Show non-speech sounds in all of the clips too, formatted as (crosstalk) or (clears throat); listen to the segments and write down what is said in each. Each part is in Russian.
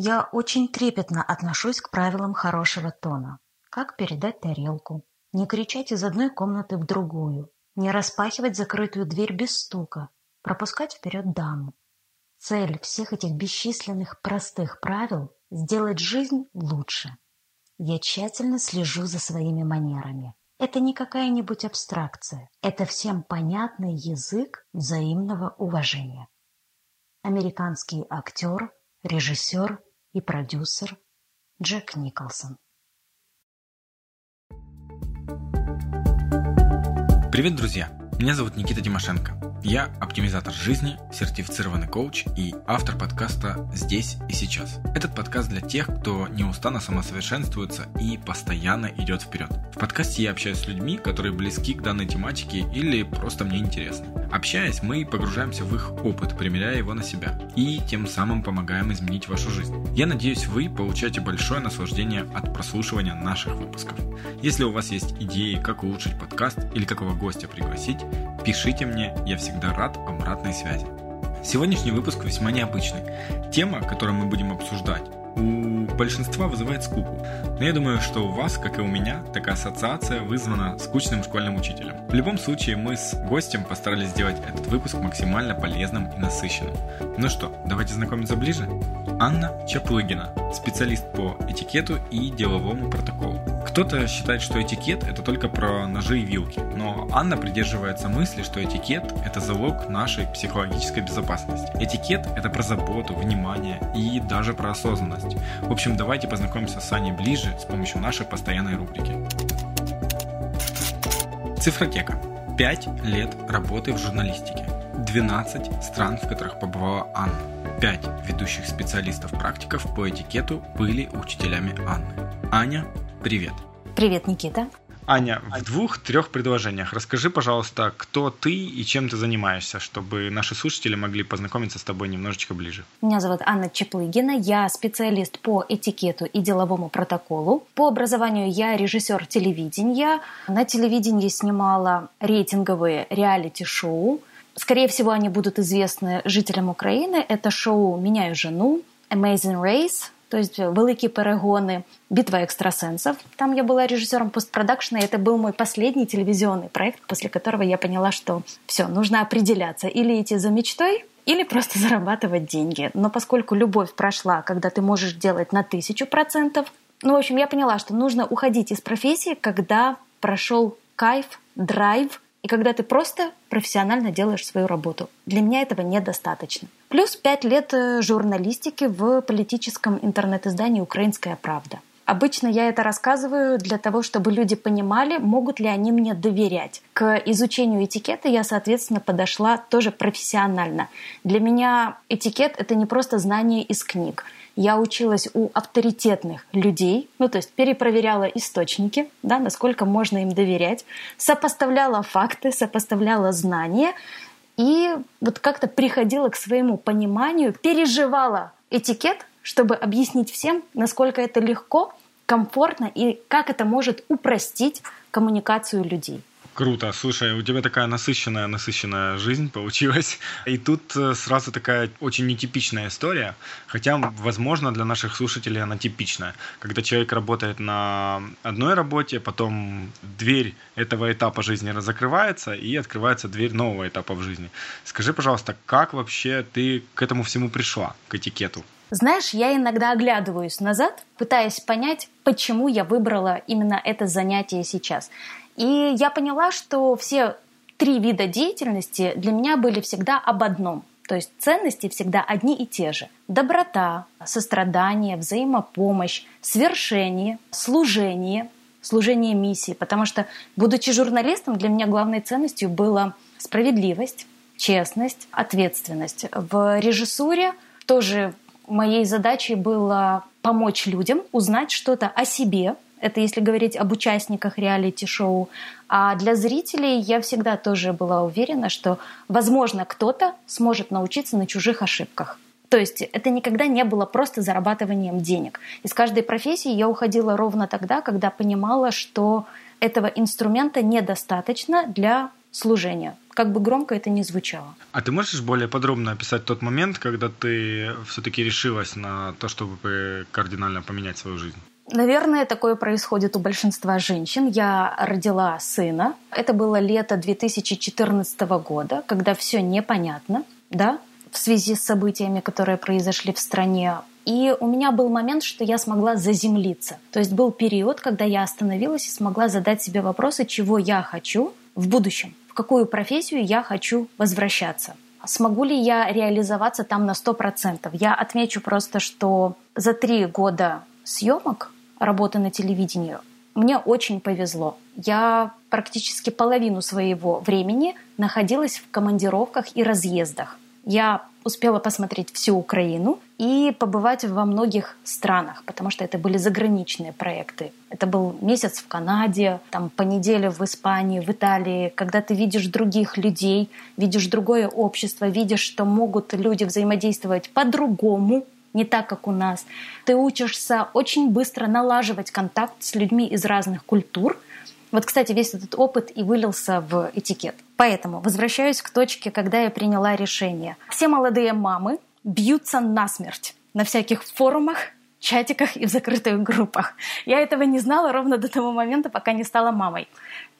Я очень трепетно отношусь к правилам хорошего тона. Как передать тарелку? Не кричать из одной комнаты в другую. Не распахивать закрытую дверь без стука. Пропускать вперед даму. Цель всех этих бесчисленных простых правил – сделать жизнь лучше. Я тщательно слежу за своими манерами. Это не какая-нибудь абстракция. Это всем понятный язык взаимного уважения. Американский актер, режиссер и продюсер Джек Николсон. Привет, друзья! Меня зовут Никита Тимошенко. Я оптимизатор жизни, сертифицированный коуч и автор подкаста «Здесь и сейчас». Этот подкаст для тех, кто неустанно самосовершенствуется и постоянно идет вперед. В подкасте я общаюсь с людьми, которые близки к данной тематике или просто мне интересны. Общаясь, мы погружаемся в их опыт, примеряя его на себя, и тем самым помогаем изменить вашу жизнь. Я надеюсь, вы получаете большое наслаждение от прослушивания наших выпусков. Если у вас есть идеи, как улучшить подкаст или какого гостя пригласить, пишите мне, я всегда рад обратной связи. Сегодняшний выпуск весьма необычный. Тема, которую мы будем обсуждать, у большинства вызывает скуку. Но я думаю, что у вас, как и у меня, такая ассоциация вызвана скучным школьным учителем. В любом случае, мы с гостем постарались сделать этот выпуск максимально полезным и насыщенным. Ну что, давайте знакомиться ближе? Анна Чаплыгина, специалист по этикету и деловому протоколу. Кто-то считает, что этикет это только про ножи и вилки, но Анна придерживается мысли, что этикет это залог нашей психологической безопасности. Этикет это про заботу, внимание и даже про осознанность. В общем, давайте познакомимся с Аней ближе с помощью нашей постоянной рубрики. Цифротека. 5 лет работы в журналистике. 12 стран, в которых побывала Анна. 5 ведущих специалистов-практиков по этикету были учителями Анны. Аня, привет. Привет, Никита. Аня, в двух-трех предложениях расскажи, пожалуйста, кто ты и чем ты занимаешься, чтобы наши слушатели могли познакомиться с тобой немножечко ближе. Меня зовут Анна Чеплыгина, я специалист по этикету и деловому протоколу. По образованию я режиссер телевидения. На телевидении снимала рейтинговые реалити-шоу. Скорее всего, они будут известны жителям Украины. Это шоу «Меняю жену», Amazing Race, то есть «Великие перегоны», «Битва экстрасенсов». Там я была режиссером постпродакшена, и это был мой последний телевизионный проект, после которого я поняла, что все, нужно определяться. Или идти за мечтой, или просто (laughs) зарабатывать деньги. Но поскольку любовь прошла, когда ты можешь делать на тысячу процентов, ну, в общем, я поняла, что нужно уходить из профессии, когда прошел кайф, драйв, и когда ты просто профессионально делаешь свою работу. Для меня этого недостаточно. Плюс пять лет э, журналистики в политическом интернет-издании «Украинская правда». Обычно я это рассказываю для того, чтобы люди понимали, могут ли они мне доверять. К изучению этикета я, соответственно, подошла тоже профессионально. Для меня этикет — это не просто знание из книг. Я училась у авторитетных людей, ну то есть перепроверяла источники, да, насколько можно им доверять, сопоставляла факты, сопоставляла знания и вот как-то приходила к своему пониманию, переживала этикет чтобы объяснить всем, насколько это легко, комфортно и как это может упростить коммуникацию людей. Круто. Слушай, у тебя такая насыщенная, насыщенная жизнь получилась. И тут э, сразу такая очень нетипичная история. Хотя, возможно, для наших слушателей она типичная. Когда человек работает на одной работе, потом дверь этого этапа жизни закрывается, и открывается дверь нового этапа в жизни. Скажи, пожалуйста, как вообще ты к этому всему пришла, к этикету? Знаешь, я иногда оглядываюсь назад, пытаясь понять, почему я выбрала именно это занятие сейчас. И я поняла, что все три вида деятельности для меня были всегда об одном. То есть ценности всегда одни и те же. Доброта, сострадание, взаимопомощь, свершение, служение, служение миссии. Потому что, будучи журналистом, для меня главной ценностью была справедливость, честность, ответственность. В режиссуре тоже Моей задачей было помочь людям узнать что-то о себе. Это если говорить об участниках реалити-шоу. А для зрителей я всегда тоже была уверена, что, возможно, кто-то сможет научиться на чужих ошибках. То есть это никогда не было просто зарабатыванием денег. Из каждой профессии я уходила ровно тогда, когда понимала, что этого инструмента недостаточно для служение, как бы громко это ни звучало. А ты можешь более подробно описать тот момент, когда ты все-таки решилась на то, чтобы кардинально поменять свою жизнь? Наверное, такое происходит у большинства женщин. Я родила сына. Это было лето 2014 года, когда все непонятно, да, в связи с событиями, которые произошли в стране. И у меня был момент, что я смогла заземлиться. То есть был период, когда я остановилась и смогла задать себе вопросы, чего я хочу в будущем, в какую профессию я хочу возвращаться. Смогу ли я реализоваться там на 100%? Я отмечу просто, что за три года съемок работы на телевидении, мне очень повезло. Я практически половину своего времени находилась в командировках и разъездах. Я успела посмотреть всю Украину и побывать во многих странах, потому что это были заграничные проекты. Это был месяц в Канаде, там по неделе в Испании, в Италии, когда ты видишь других людей, видишь другое общество, видишь, что могут люди взаимодействовать по-другому, не так, как у нас. Ты учишься очень быстро налаживать контакт с людьми из разных культур. Вот, кстати, весь этот опыт и вылился в этикет. Поэтому возвращаюсь к точке, когда я приняла решение. Все молодые мамы бьются насмерть на всяких форумах, чатиках и в закрытых группах. Я этого не знала ровно до того момента, пока не стала мамой.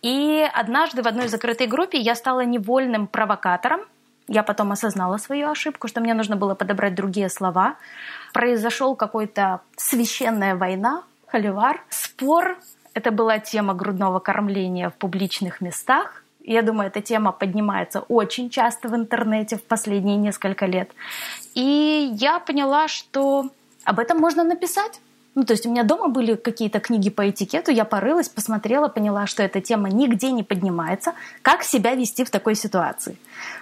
И однажды в одной закрытой группе я стала невольным провокатором, я потом осознала свою ошибку, что мне нужно было подобрать другие слова. Произошел какой-то священная война, холивар, спор. Это была тема грудного кормления в публичных местах. Я думаю, эта тема поднимается очень часто в интернете в последние несколько лет. И я поняла, что об этом можно написать. Ну, то есть у меня дома были какие-то книги по этикету, я порылась, посмотрела, поняла, что эта тема нигде не поднимается. Как себя вести в такой ситуации?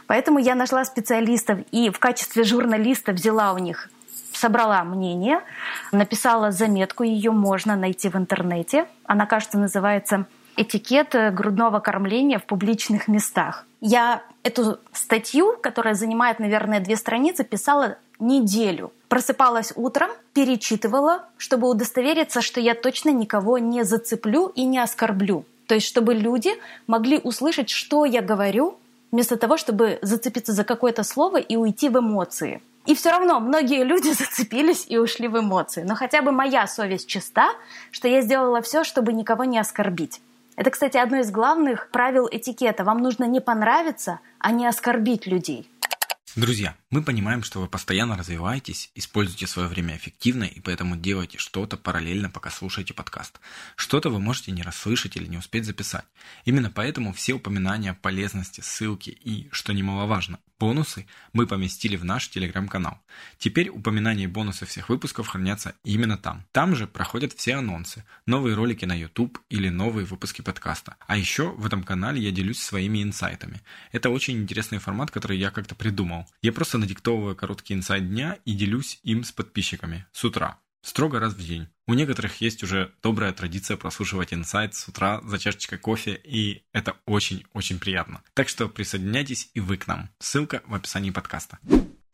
Поэтому я нашла специалистов и в качестве журналиста взяла у них собрала мнение, написала заметку, ее можно найти в интернете. Она, кажется, называется «Этикет грудного кормления в публичных местах». Я эту статью, которая занимает, наверное, две страницы, писала неделю. Просыпалась утром, перечитывала, чтобы удостовериться, что я точно никого не зацеплю и не оскорблю. То есть, чтобы люди могли услышать, что я говорю, вместо того, чтобы зацепиться за какое-то слово и уйти в эмоции. И все равно многие люди (laughs) зацепились и ушли в эмоции. Но хотя бы моя совесть чиста, что я сделала все, чтобы никого не оскорбить. Это, кстати, одно из главных правил этикета. Вам нужно не понравиться, а не оскорбить людей. Друзья, мы понимаем, что вы постоянно развиваетесь, используете свое время эффективно и поэтому делаете что-то параллельно, пока слушаете подкаст. Что-то вы можете не расслышать или не успеть записать. Именно поэтому все упоминания полезности, ссылки и, что немаловажно, бонусы мы поместили в наш телеграм-канал. Теперь упоминания и бонусы всех выпусков хранятся именно там. Там же проходят все анонсы, новые ролики на YouTube или новые выпуски подкаста. А еще в этом канале я делюсь своими инсайтами. Это очень интересный формат, который я как-то придумал. Я просто надиктовываю короткий инсайт дня и делюсь им с подписчиками с утра. Строго раз в день. У некоторых есть уже добрая традиция прослушивать инсайт с утра за чашечкой кофе, и это очень-очень приятно. Так что присоединяйтесь и вы к нам. Ссылка в описании подкаста.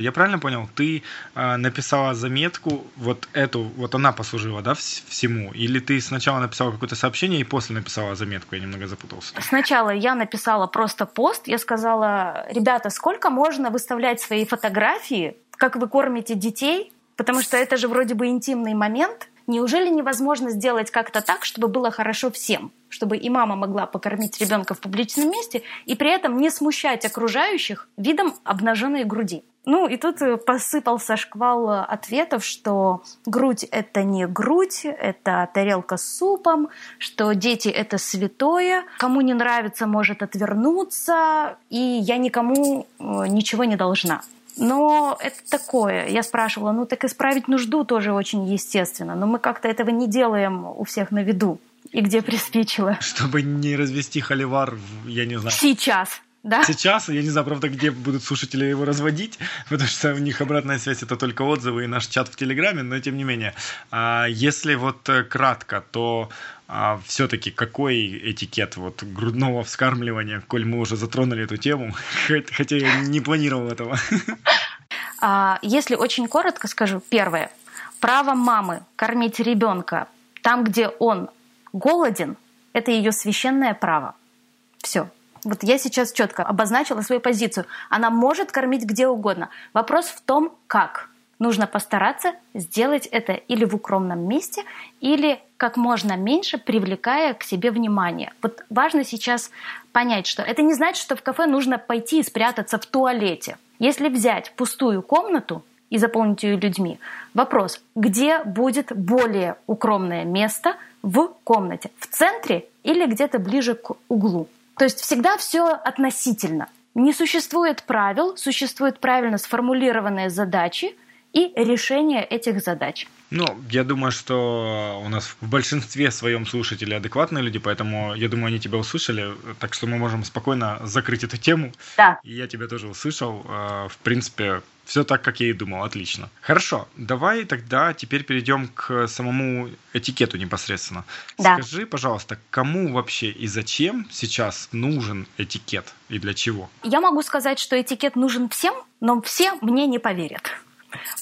Я правильно понял? Ты э, написала заметку, вот эту, вот она послужила, да, всему? Или ты сначала написала какое-то сообщение и после написала заметку? Я немного запутался. Сначала я написала просто пост. Я сказала, ребята, сколько можно выставлять свои фотографии, как вы кормите детей? Потому что это же вроде бы интимный момент. Неужели невозможно сделать как-то так, чтобы было хорошо всем? Чтобы и мама могла покормить ребенка в публичном месте, и при этом не смущать окружающих видом обнаженной груди. Ну и тут э, посыпался шквал э, ответов, что грудь это не грудь, это тарелка с супом, что дети это святое, кому не нравится, может отвернуться, и я никому э, ничего не должна. Но это такое. Я спрашивала, ну так исправить нужду тоже очень естественно, но мы как-то этого не делаем у всех на виду. И где приспичило. Чтобы не развести холивар, я не знаю. Сейчас. Да? Сейчас, я не знаю, правда, где будут слушатели его разводить, потому что у них обратная связь это только отзывы и наш чат в Телеграме, но тем не менее. А если вот э, кратко, то а, все-таки какой этикет вот грудного вскармливания, коль мы уже затронули эту тему, (laughs) хотя я не планировал этого. А, если очень коротко скажу, первое. Право мамы кормить ребенка там, где он голоден, это ее священное право. Все. Вот я сейчас четко обозначила свою позицию. Она может кормить где угодно. Вопрос в том, как. Нужно постараться сделать это или в укромном месте, или как можно меньше привлекая к себе внимание. Вот важно сейчас понять, что это не значит, что в кафе нужно пойти и спрятаться в туалете. Если взять пустую комнату и заполнить ее людьми, вопрос, где будет более укромное место в комнате? В центре или где-то ближе к углу? То есть всегда все относительно. Не существует правил, существуют правильно сформулированные задачи и решение этих задач. Ну, я думаю, что у нас в большинстве своем слушатели адекватные люди, поэтому я думаю, они тебя услышали, так что мы можем спокойно закрыть эту тему. Да. И я тебя тоже услышал. А, в принципе, все так, как я и думал. Отлично. Хорошо, давай тогда теперь перейдем к самому этикету непосредственно. Да. Скажи, пожалуйста, кому вообще и зачем сейчас нужен этикет и для чего? Я могу сказать, что этикет нужен всем, но все мне не поверят.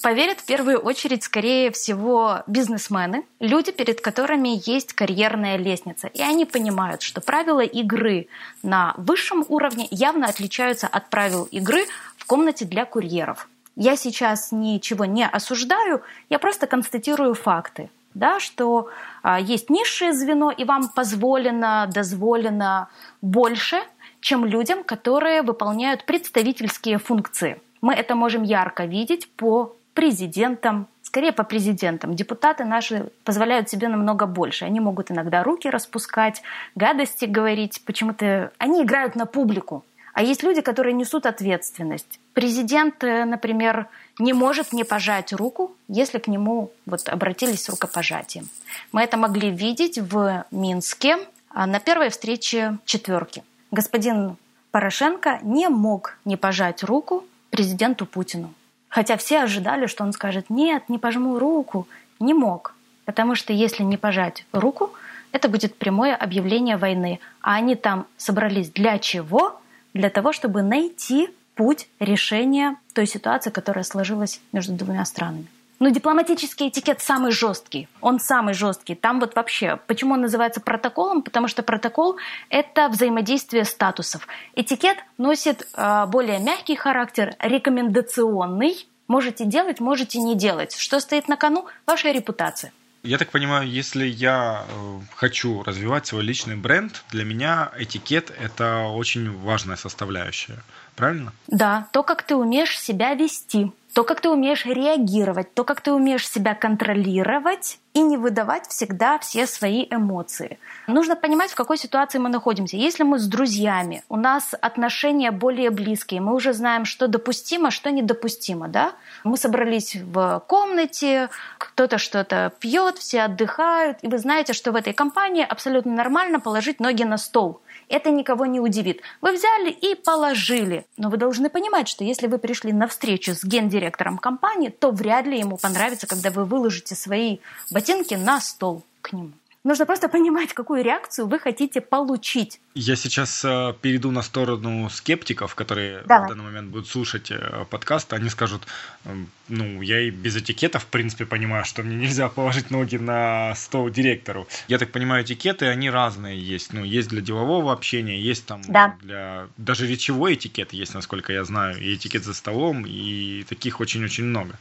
Поверят в первую очередь, скорее всего, бизнесмены, люди, перед которыми есть карьерная лестница. И они понимают, что правила игры на высшем уровне явно отличаются от правил игры комнате для курьеров. Я сейчас ничего не осуждаю, я просто констатирую факты. Да, что а, есть низшее звено, и вам позволено, дозволено больше, чем людям, которые выполняют представительские функции. Мы это можем ярко видеть по президентам, скорее по президентам. Депутаты наши позволяют себе намного больше. Они могут иногда руки распускать, гадости говорить. Почему-то они играют на публику. А есть люди, которые несут ответственность. Президент, э, например, не может не пожать руку, если к нему вот обратились с рукопожатием. Мы это могли видеть в Минске а, на первой встрече четверки. Господин Порошенко не мог не пожать руку президенту Путину. Хотя все ожидали, что он скажет «нет, не пожму руку». Не мог. Потому что если не пожать руку, это будет прямое объявление войны. А они там собрались для чего? Для того, чтобы найти путь решения той ситуации, которая сложилась между двумя странами. Но ну, дипломатический этикет самый жесткий. Он самый жесткий. Там вот вообще, почему он называется протоколом? Потому что протокол – это взаимодействие статусов. Этикет носит э, более мягкий характер, рекомендационный. Можете делать, можете не делать. Что стоит на кону? Ваша репутация. Я так понимаю, если я э, хочу развивать свой личный бренд, для меня этикет – это очень важная составляющая. Правильно? Да, то, как ты умеешь себя вести то, как ты умеешь реагировать, то, как ты умеешь себя контролировать и не выдавать всегда все свои эмоции. Нужно понимать, в какой ситуации мы находимся. Если мы с друзьями, у нас отношения более близкие, мы уже знаем, что допустимо, что недопустимо, да? Мы собрались в комнате, кто-то что-то пьет, все отдыхают, и вы знаете, что в этой компании абсолютно нормально положить ноги на стол – это никого не удивит. Вы взяли и положили. Но вы должны понимать, что если вы пришли на встречу с гендиректором компании, то вряд ли ему понравится, когда вы выложите свои ботинки на стол к нему. Нужно просто понимать, какую реакцию вы хотите получить. Я сейчас э, перейду на сторону скептиков, которые Давай. в данный момент будут слушать э, подкаст. Они скажут, э, ну, я и без этикета, в принципе, понимаю, что мне нельзя положить ноги на стол директору. Я так понимаю, этикеты, они разные есть. Ну, есть для делового общения, есть там да. для... Даже речевой этикет есть, насколько я знаю, и этикет за столом, и таких очень-очень много.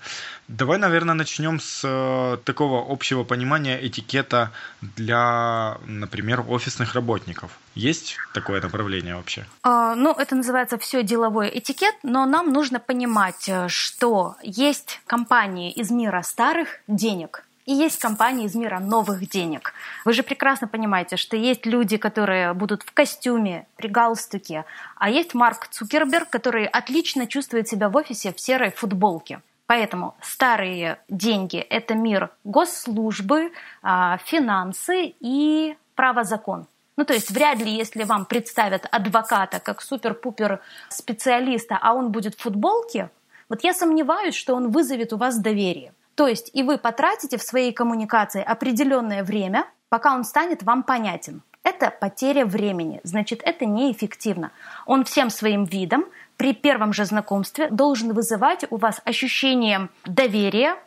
Давай, наверное, начнем с э, такого общего понимания этикета для, например, офисных работников. Есть такое направление вообще? А, ну, это называется все деловой этикет, но нам нужно понимать, э, что есть компании из мира старых денег, и есть компании из мира новых денег. Вы же прекрасно понимаете, что есть люди, которые будут в костюме, при галстуке, а есть Марк Цукерберг, который отлично чувствует себя в офисе в серой футболке. Поэтому старые деньги – это мир госслужбы, а, финансы и право-закон. Ну, то есть вряд ли, если вам представят адвоката как супер-пупер специалиста, а он будет в футболке, вот я сомневаюсь, что он вызовет у вас доверие. То есть и вы потратите в своей коммуникации определенное время, пока он станет вам понятен. Это потеря времени, значит, это неэффективно. Он всем своим видом при первом же знакомстве должен вызывать у вас ощущение доверия,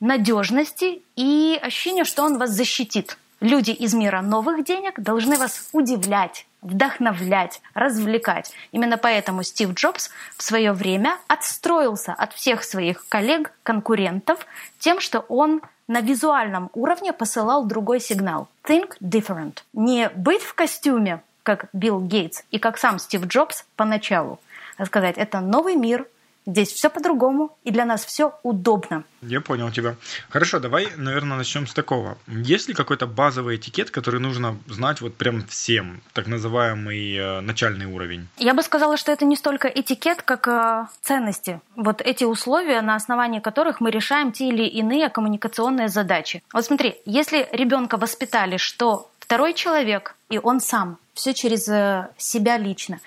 надежности и ощущение, что он вас защитит. Люди из мира новых денег должны вас удивлять, вдохновлять, развлекать. Именно поэтому Стив Джобс в свое время отстроился от всех своих коллег, конкурентов тем, что он на визуальном уровне посылал другой сигнал. Think different. Не быть в костюме, как Билл Гейтс и как сам Стив Джобс поначалу, сказать, это новый мир, Здесь все по-другому, и для нас все удобно. Я понял тебя. Хорошо, давай, наверное, начнем с такого. Есть ли какой-то базовый этикет, который нужно знать вот прям всем, так называемый э, начальный уровень? Я бы сказала, что это не столько этикет, как э, ценности. Вот эти условия, на основании которых мы решаем те или иные коммуникационные задачи. Вот смотри, если ребенка воспитали, что второй человек и он сам, все через э, себя лично.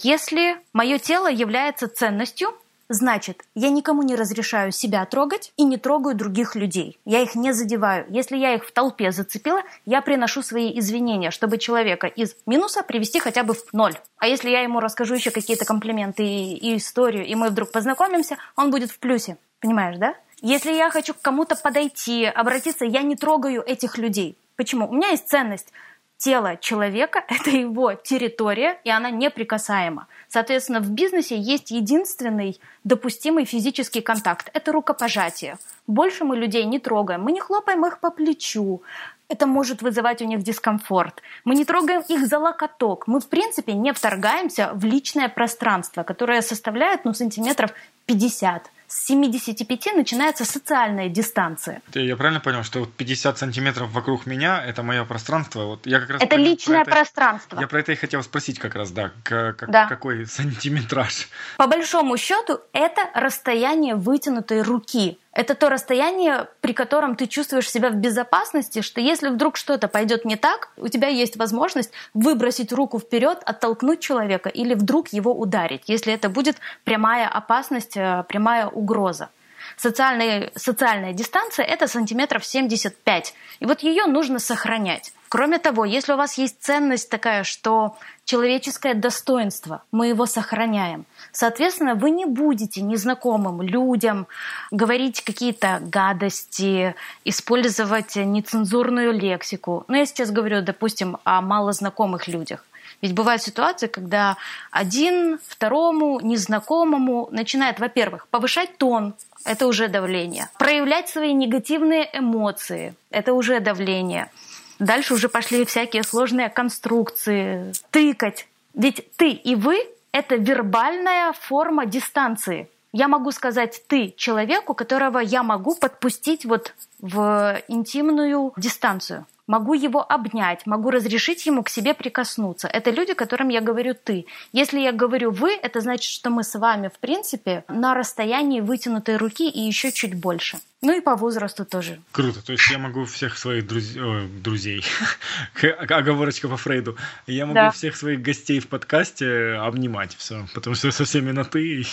Если мое тело является ценностью, Значит, я никому не разрешаю себя трогать и не трогаю других людей. Я их не задеваю. Если я их в толпе зацепила, я приношу свои извинения, чтобы человека из минуса привести хотя бы в ноль. А если я ему расскажу еще какие-то комплименты и, и историю, и мы вдруг познакомимся, он будет в плюсе. Понимаешь, да? Если я хочу к кому-то подойти, обратиться, я не трогаю этих людей. Почему? У меня есть ценность тело человека – это его территория, и она неприкасаема. Соответственно, в бизнесе есть единственный допустимый физический контакт – это рукопожатие. Больше мы людей не трогаем, мы не хлопаем их по плечу, это может вызывать у них дискомфорт. Мы не трогаем их за локоток. Мы, в принципе, не вторгаемся в личное пространство, которое составляет ну, сантиметров 50 с 75 начинается социальная дистанция. Я правильно понял, что вот 50 сантиметров вокруг меня – это мое пространство? Вот я как раз это личное про пространство. Я про это и хотел спросить как раз, да, как, да. какой сантиметраж? По большому счету, это расстояние вытянутой руки это то расстояние, при котором ты чувствуешь себя в безопасности, что если вдруг что-то пойдет не так, у тебя есть возможность выбросить руку вперед, оттолкнуть человека или вдруг его ударить, если это будет прямая опасность, э, прямая угроза. Социальная, социальная дистанция – это сантиметров 75. И вот ее нужно сохранять. Кроме того, если у вас есть ценность такая, что человеческое достоинство, мы его сохраняем. Соответственно, вы не будете незнакомым людям говорить какие-то гадости, использовать нецензурную лексику. Ну, я сейчас говорю, допустим, о малознакомых людях. Ведь бывают ситуации, когда один второму незнакомому начинает, во-первых, повышать тон, это уже давление, проявлять свои негативные эмоции, это уже давление – Дальше уже пошли всякие сложные конструкции, тыкать. Ведь ты и вы — это вербальная форма дистанции. Я могу сказать «ты» человеку, которого я могу подпустить вот в интимную дистанцию могу его обнять, могу разрешить ему к себе прикоснуться. Это люди, которым я говорю «ты». Если я говорю «вы», это значит, что мы с вами, в принципе, на расстоянии вытянутой руки и еще чуть больше. Ну и по возрасту тоже. Круто. То есть я могу всех своих друз... О, друзей, (laughs) оговорочка по Фрейду, я могу да. всех своих гостей в подкасте обнимать все, потому что со всеми на ты,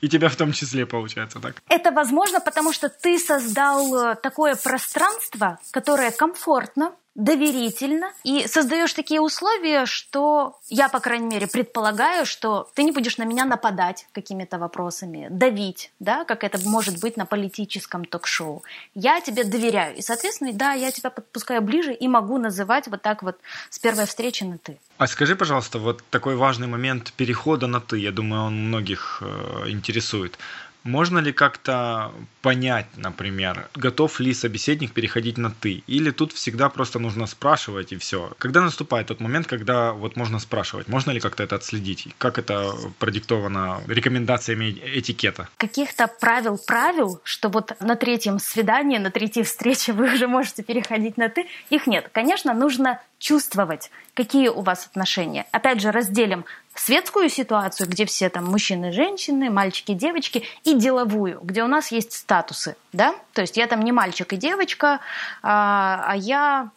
и тебя в том числе получается так. Это возможно, потому что ты создал э, такое пространство, которое комфортно, доверительно и создаешь такие условия, что я, по крайней мере, предполагаю, что ты не будешь на меня нападать какими-то вопросами, давить, да, как это может быть на политическом ток-шоу. Я тебе доверяю. И, соответственно, да, я тебя подпускаю ближе и могу называть вот так вот с первой встречи на «ты». А скажи, пожалуйста, вот такой важный момент перехода на «ты», я думаю, он многих э, интересует. Можно ли как-то понять, например, готов ли собеседник переходить на «ты»? Или тут всегда просто нужно спрашивать и все? Когда наступает тот момент, когда вот можно спрашивать? Можно ли как-то это отследить? Как это продиктовано рекомендациями этикета? Каких-то правил-правил, что вот на третьем свидании, на третьей встрече вы уже можете переходить на «ты», их нет. Конечно, нужно чувствовать, какие у вас отношения. Опять же, разделим светскую ситуацию, где все там мужчины, женщины, мальчики, девочки, и деловую, где у нас есть статусы, да, то есть я там не мальчик и девочка, а, а я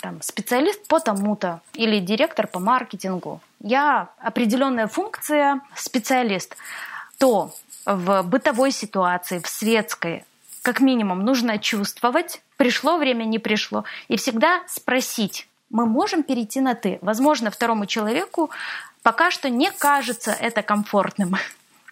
там, специалист по тому-то или директор по маркетингу. Я определенная функция специалист. То в бытовой ситуации, в светской, как минимум, нужно чувствовать, пришло время, не пришло, и всегда спросить, мы можем перейти на «ты». Возможно, второму человеку пока что не кажется это комфортным.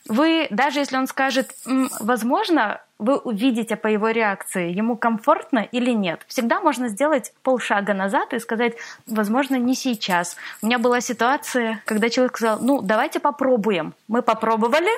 Вы, даже если он скажет, возможно, вы увидите по его реакции, ему комфортно или нет. Всегда можно сделать полшага назад и сказать, возможно, не сейчас. У меня была ситуация, когда человек сказал, ну, давайте попробуем. Мы попробовали,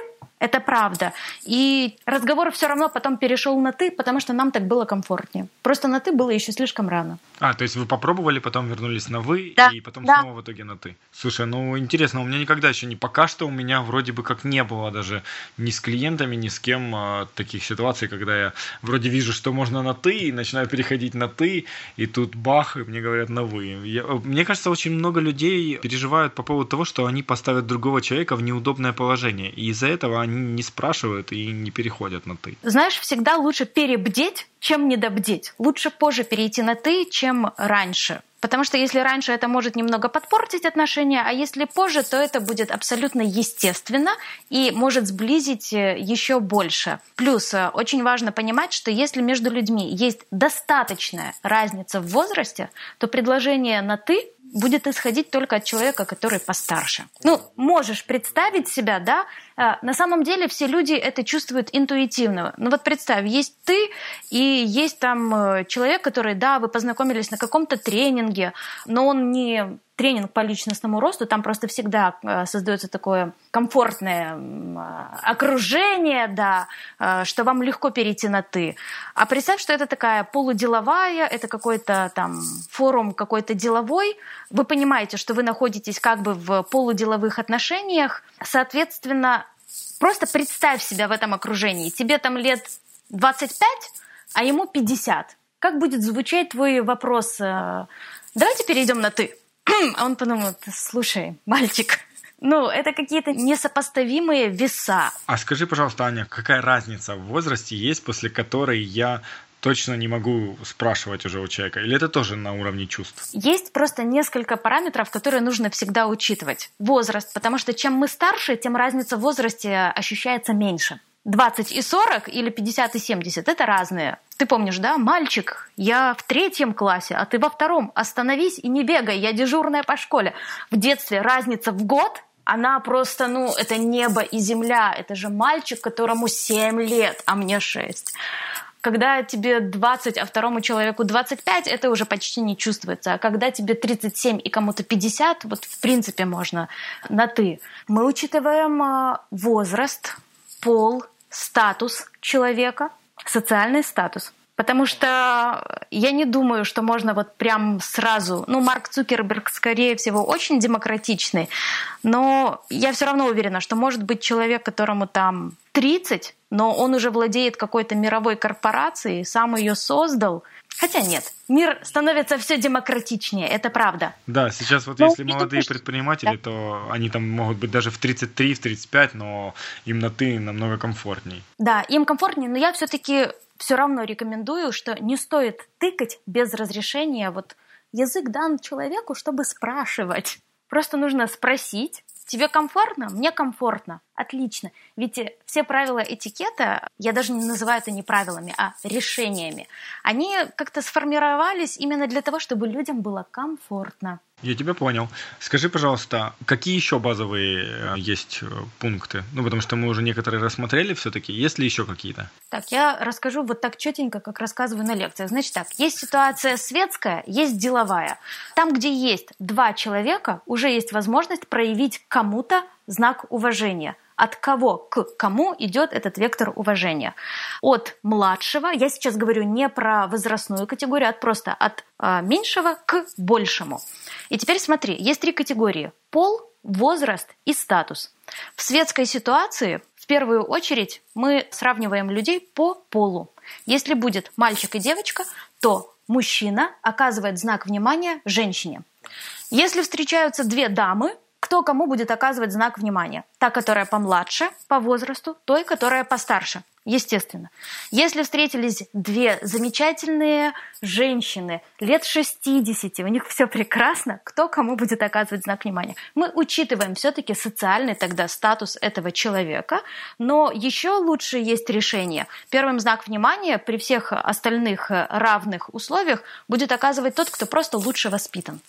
это правда. И разговор все равно потом перешел на ты, потому что нам так было комфортнее. Просто на ты было еще слишком рано. А, то есть вы попробовали, потом вернулись на вы, да. и потом да. снова в итоге на ты. Слушай, ну интересно, у меня никогда еще не пока что у меня вроде бы как не было даже ни с клиентами, ни с кем а, таких ситуаций, когда я вроде вижу, что можно на ты, и начинаю переходить на ты, и тут бах, и мне говорят на вы. Я, мне кажется, очень много людей переживают по поводу того, что они поставят другого человека в неудобное положение, и из-за этого они они не спрашивают и не переходят на «ты». Знаешь, всегда лучше перебдеть, чем недобдеть. Лучше позже перейти на «ты», чем раньше. Потому что если раньше это может немного подпортить отношения, а если позже, то это будет абсолютно естественно и может сблизить э, еще больше. Плюс э, очень важно понимать, что если между людьми есть достаточная разница в возрасте, то предложение на «ты» будет исходить только от человека, который постарше. Ну, можешь представить себя, да? Э, на самом деле все люди это чувствуют интуитивно. Ну вот представь, есть ты и есть там э, человек, который, да, вы познакомились на каком-то тренинге, но он не тренинг по личностному росту, там просто всегда э, создается такое комфортное окружение, да, э, что вам легко перейти на «ты». А представь, что это такая полуделовая, это какой-то там форум какой-то деловой. Вы понимаете, что вы находитесь как бы в полуделовых отношениях. Соответственно, просто представь себя в этом окружении. Тебе там лет 25, а ему 50. Как будет звучать твой вопрос? Э, Давайте перейдем на «ты». (clears throat) А он подумал, слушай, мальчик, ну, это какие-то несопоставимые веса. А скажи, пожалуйста, Аня, какая разница в возрасте есть, после которой я точно не могу спрашивать уже у человека? Или это тоже на уровне чувств? Есть просто несколько параметров, которые нужно всегда учитывать. Возраст, потому что чем мы старше, тем разница в возрасте ощущается меньше. 20 и 40 или 50 и 70 – это разные. Ты помнишь, да? Мальчик, я в третьем классе, а ты во втором. Остановись и не бегай, я дежурная по школе. В детстве разница в год она просто, ну, это небо и земля. Это же мальчик, которому 7 лет, а мне 6. Когда тебе 20, а второму человеку 25, это уже почти не чувствуется. А когда тебе 37 и кому-то 50, вот в принципе можно на «ты». Мы учитываем а, возраст, пол, статус человека, социальный статус. Потому что я не думаю, что можно вот прям сразу... Ну, Марк Цукерберг, скорее всего, очень демократичный, но я все равно уверена, что может быть человек, которому там 30, но он уже владеет какой-то мировой корпорацией, сам ее создал, Хотя нет, мир становится все демократичнее, это правда. Да, сейчас вот но если молодые предприниматели, да. то они там могут быть даже в 33, в 35, но им на ты намного комфортней. Да, им комфортнее, но я все-таки все равно рекомендую, что не стоит тыкать без разрешения. Вот язык дан человеку, чтобы спрашивать. Просто нужно спросить, Тебе комфортно? Мне комфортно. Отлично. Ведь э, все правила этикета, я даже не называю это не правилами, а решениями, они как-то сформировались именно для того, чтобы людям было комфортно. Я тебя понял. Скажи, пожалуйста, какие еще базовые э, есть э, пункты? Ну, потому что мы уже некоторые рассмотрели все-таки. Есть ли еще какие-то? Так, я расскажу вот так четенько, как рассказываю на лекциях. Значит так, есть ситуация светская, есть деловая. Там, где есть два человека, уже есть возможность проявить кому-то знак уважения от кого к кому идет этот вектор уважения. От младшего, я сейчас говорю не про возрастную категорию, а просто от э, меньшего к большему. И теперь смотри, есть три категории. Пол, возраст и статус. В светской ситуации в первую очередь мы сравниваем людей по полу. Если будет мальчик и девочка, то мужчина оказывает знак внимания женщине. Если встречаются две дамы, кто кому будет оказывать знак внимания? Та, которая помладше по возрасту, той, которая постарше. Естественно. Если встретились две замечательные женщины лет 60, у них все прекрасно, кто кому будет оказывать знак внимания? Мы учитываем все-таки социальный тогда статус этого человека, но еще лучше есть решение. Первым знак внимания при всех остальных равных условиях будет оказывать тот, кто просто лучше воспитан.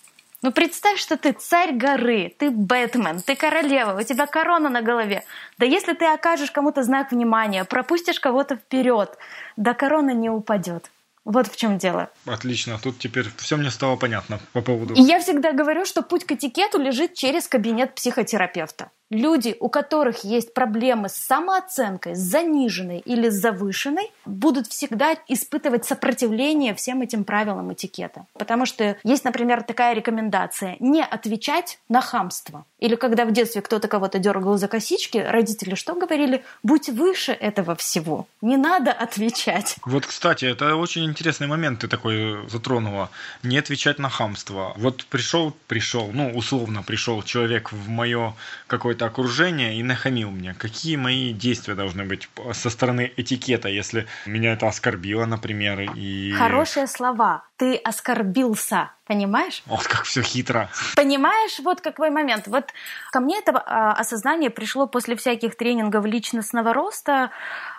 Ну представь, что ты царь горы, ты Бэтмен, ты королева, у тебя корона на голове. Да если ты окажешь кому-то знак внимания, пропустишь кого-то вперед, да корона не упадет. Вот в чем дело. Отлично, тут теперь все мне стало понятно по поводу. И я всегда говорю, что путь к этикету лежит через кабинет психотерапевта. Люди, у которых есть проблемы с самооценкой, с заниженной или с завышенной, будут всегда испытывать сопротивление всем этим правилам этикета. Потому что есть, например, такая рекомендация – не отвечать на хамство. Или когда в детстве кто-то кого-то дергал за косички, родители что говорили? Будь выше этого всего. Не надо отвечать. Вот, кстати, это очень интересный момент ты такой затронула. Не отвечать на хамство. Вот пришел, пришел, ну, условно пришел человек в мое какое-то какое-то окружение и нахамил мне. Какие мои действия должны быть со стороны этикета, если меня это оскорбило, например, и... Хорошие слова. Ты оскорбился, понимаешь? Вот как все хитро. Понимаешь, вот какой момент. Вот ко мне это а, осознание пришло после всяких тренингов личностного роста.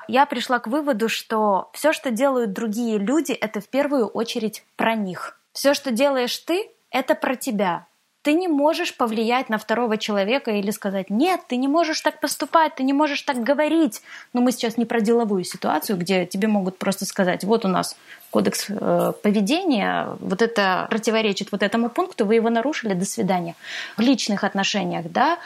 Я пришла к выводу, что все, что делают другие люди, это в первую очередь про них. Все, что делаешь ты, это про тебя. Ты не можешь повлиять на второго человека или сказать, нет, ты не можешь так поступать, ты не можешь так говорить. Но мы сейчас не про деловую ситуацию, где тебе могут просто сказать, вот у нас кодекс э, поведения, вот это противоречит вот этому пункту, вы его нарушили, до свидания. В личных отношениях, да,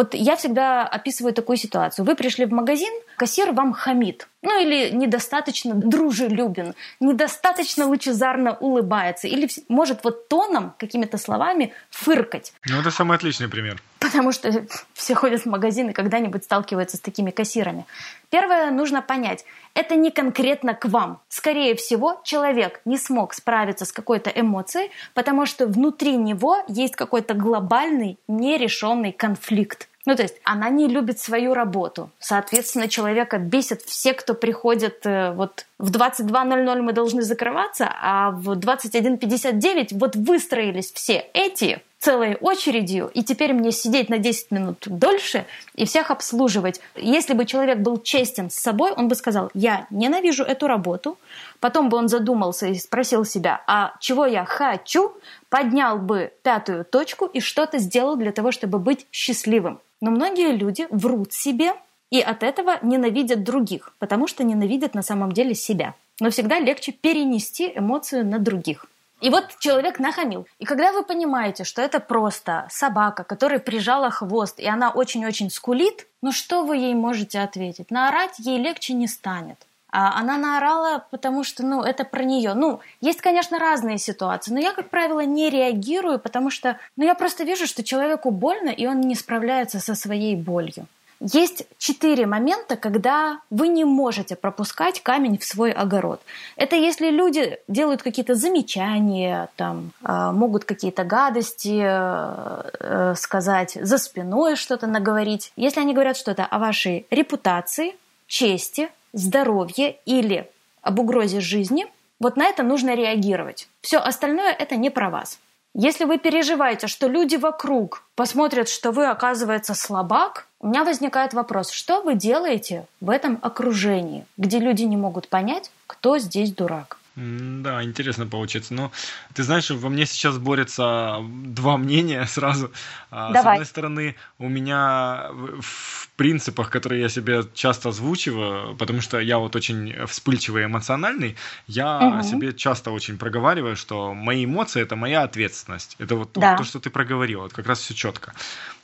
вот я всегда описываю такую ситуацию. Вы пришли в магазин, кассир вам хамит. Ну или недостаточно дружелюбен, недостаточно лучезарно улыбается. Или может вот тоном, какими-то словами фыркать. Ну это самый отличный пример. Потому что все ходят в магазин и когда-нибудь сталкиваются с такими кассирами. Первое нужно понять. Это не конкретно к вам. Скорее всего, человек не смог справиться с какой-то эмоцией, потому что внутри него есть какой-то глобальный нерешенный конфликт. Ну, то есть она не любит свою работу. Соответственно, человека бесит все, кто приходит э, вот в 22.00 мы должны закрываться, а в 21.59 вот выстроились все эти целой очередью, и теперь мне сидеть на 10 минут дольше и всех обслуживать. Если бы человек был честен с собой, он бы сказал, я ненавижу эту работу, потом бы он задумался и спросил себя, а чего я хочу, поднял бы пятую точку и что-то сделал для того, чтобы быть счастливым. Но многие люди врут себе и от этого ненавидят других, потому что ненавидят на самом деле себя. Но всегда легче перенести эмоцию на других. И вот человек нахамил. И когда вы понимаете, что это просто собака, которая прижала хвост, и она очень-очень скулит, ну что вы ей можете ответить? Наорать ей легче не станет. А она наорала, потому что, ну, это про нее. Ну, есть, конечно, разные ситуации, но я, как правило, не реагирую, потому что, ну, я просто вижу, что человеку больно, и он не справляется со своей болью. Есть четыре момента, когда вы не можете пропускать камень в свой огород. Это если люди делают какие-то замечания, там, а, могут какие-то гадости э, э, сказать, за спиной что-то наговорить. Если они говорят что-то о вашей репутации, чести, здоровье или об угрозе жизни, вот на это нужно реагировать. Все остальное это не про вас. Если вы переживаете, что люди вокруг посмотрят, что вы, оказывается, слабак, у меня возникает вопрос, что вы делаете в этом окружении, где люди не могут понять, кто здесь дурак? Да, интересно получится. Но ты знаешь, во мне сейчас борются два мнения (laughs) сразу. А, Давай. С одной стороны, у меня в принципах, которые я себе часто озвучиваю, потому что я вот очень вспыльчивый и эмоциональный, я угу. себе часто очень проговариваю, что мои эмоции это моя ответственность. Это вот да. то, что ты проговорил, вот как раз все четко.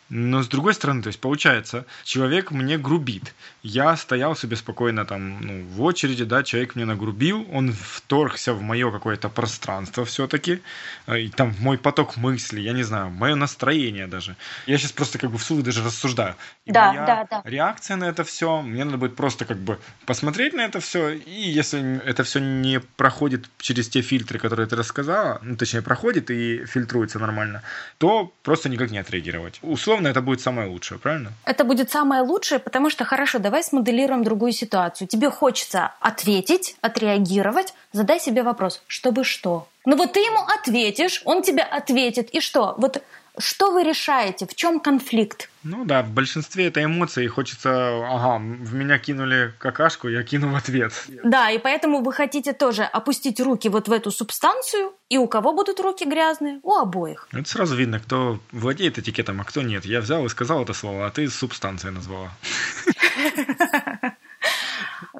Но с другой стороны, то есть получается, человек мне грубит. Я стоял себе спокойно там ну, в очереди, да, человек мне нагрубил, он вторгся в мое какое-то пространство все-таки, э, и там мой поток мыслей, я не знаю, мое настроение даже. Я сейчас просто как бы вслух даже рассуждаю. И да, моя да, да. реакция на это все, мне надо будет просто как бы посмотреть на это все, и если это все не проходит через те фильтры, которые ты рассказала, ну точнее проходит и фильтруется нормально, то просто никак не отреагировать. Условно безусловно, это будет самое лучшее, правильно? Это будет самое лучшее, потому что, хорошо, давай смоделируем другую ситуацию. Тебе хочется ответить, отреагировать, задай себе вопрос, чтобы что? Ну вот ты ему ответишь, он тебе ответит, и что? Вот Что вы решаете? В чем конфликт? Ну да, в большинстве это эмоции, хочется, ага, в меня кинули какашку, я кину в ответ. Да, и поэтому вы хотите тоже опустить руки вот в эту субстанцию, и у кого будут руки грязные? У обоих. Это сразу видно, кто владеет этикетом, а кто нет. Я взял и сказал это слово, а ты субстанцией назвала. (laughs)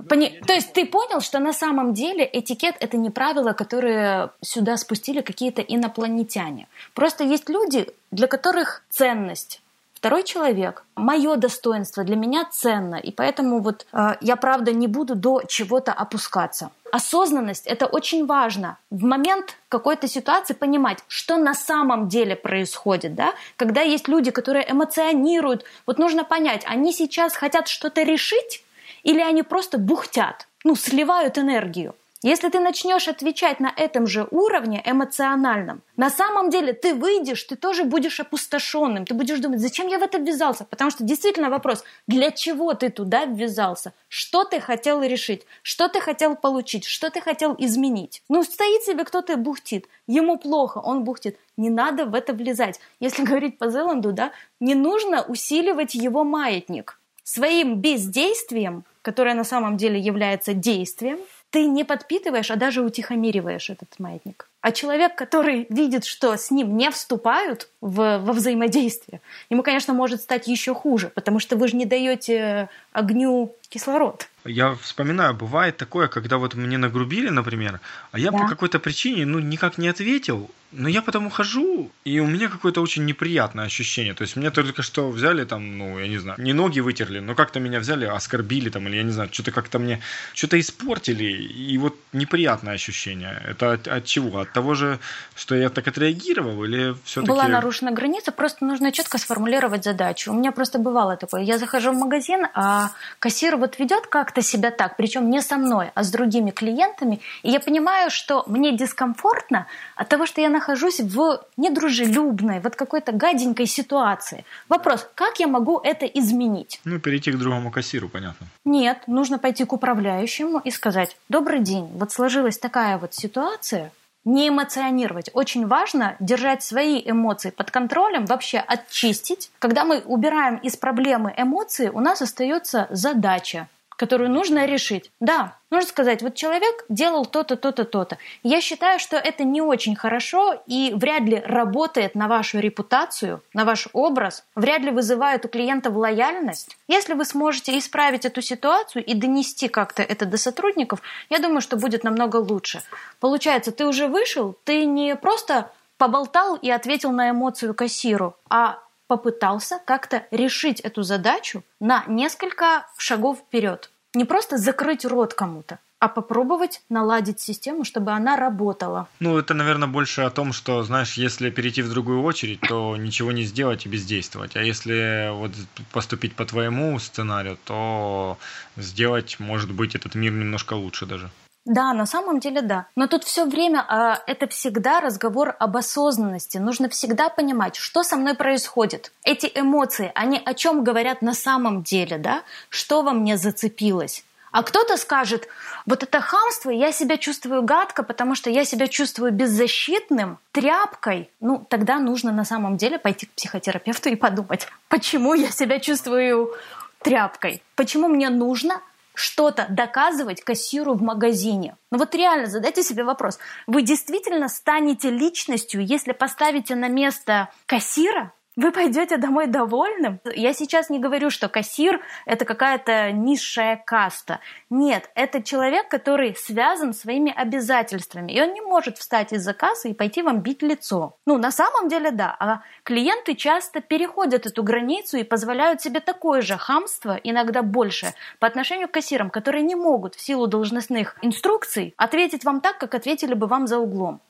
Пони... То есть ты понял, что на самом деле этикет это не правила, которые сюда спустили какие-то инопланетяне. Просто есть люди, для которых ценность второй человек, мое достоинство для меня ценно, и поэтому вот э, я правда не буду до чего-то опускаться. Осознанность это очень важно. В момент какой-то ситуации понимать, что на самом деле происходит, да? Когда есть люди, которые эмоционируют, вот нужно понять, они сейчас хотят что-то решить или они просто бухтят, ну, сливают энергию. Если ты начнешь отвечать на этом же уровне эмоциональном, на самом деле ты выйдешь, ты тоже будешь опустошенным, ты будешь думать, зачем я в это ввязался? Потому что действительно вопрос, для чего ты туда ввязался? Что ты хотел решить? Что ты хотел получить? Что ты хотел изменить? Ну, стоит себе кто-то и бухтит. Ему плохо, он бухтит. Не надо в это влезать. Если (laughs) говорить по Зеланду, да, не нужно усиливать его маятник. Своим бездействием которое на самом деле является действием, ты не подпитываешь, а даже утихомириваешь этот маятник. А человек, который видит, что с ним не вступают в, во взаимодействие, ему, конечно, может стать еще хуже, потому что вы же не даете огню кислород. Я вспоминаю, бывает такое, когда вот мне нагрубили, например, а я да. по какой-то причине, ну, никак не ответил, но я потом ухожу, и у меня какое-то очень неприятное ощущение. То есть мне только что взяли там, ну, я не знаю, не ноги вытерли, но как-то меня взяли, оскорбили там, или я не знаю, что-то как-то мне, что-то испортили, и вот неприятное ощущение. Это от, от чего? От того же, что я так отреагировал, или все-таки... Была нарушена граница, просто нужно четко сформулировать задачу. У меня просто бывало такое. Я захожу в магазин, а кассир вот ведет как-то себя так, причем не со мной, а с другими клиентами, и я понимаю, что мне дискомфортно от того, что я нахожусь в недружелюбной, вот какой-то гаденькой ситуации. Вопрос, как я могу это изменить? Ну, перейти к другому кассиру, понятно. Нет, нужно пойти к управляющему и сказать, добрый день, вот сложилась такая вот ситуация, не эмоционировать. Очень важно держать свои эмоции под контролем, вообще очистить. Когда мы убираем из проблемы эмоции, у нас остается задача которую нужно решить. Да, нужно сказать, вот человек делал то-то, то-то, то-то. Я считаю, что это не очень хорошо и вряд ли работает на вашу репутацию, на ваш образ, вряд ли вызывает у клиентов лояльность. Если вы сможете исправить эту ситуацию и донести как-то это до сотрудников, я думаю, что будет намного лучше. Получается, ты уже вышел, ты не просто поболтал и ответил на эмоцию кассиру, а попытался как-то решить эту задачу на несколько шагов вперед. Не просто закрыть рот кому-то, а попробовать наладить систему, чтобы она работала. Ну, это, наверное, больше о том, что, знаешь, если перейти в другую очередь, то ничего не сделать и бездействовать. А если вот поступить по твоему сценарию, то сделать, может быть, этот мир немножко лучше даже. Да, на самом деле да. Но тут все время а, это всегда разговор об осознанности. Нужно всегда понимать, что со мной происходит. Эти эмоции, они о чем говорят на самом деле, да? Что во мне зацепилось? А кто-то скажет, вот это хамство, я себя чувствую гадко, потому что я себя чувствую беззащитным, тряпкой. Ну, тогда нужно на самом деле пойти к психотерапевту и подумать, почему я себя чувствую тряпкой, почему мне нужно что-то доказывать кассиру в магазине. Ну вот реально задайте себе вопрос. Вы действительно станете личностью, если поставите на место кассира? Вы пойдете домой довольным? Я сейчас не говорю, что кассир – это какая-то низшая каста. Нет, это человек, который связан своими обязательствами, и он не может встать из-за кассы и пойти вам бить лицо. Ну, на самом деле, да. А клиенты часто переходят эту границу и позволяют себе такое же хамство, иногда больше, по отношению к кассирам, которые не могут в силу должностных инструкций ответить вам так, как ответили бы вам за углом.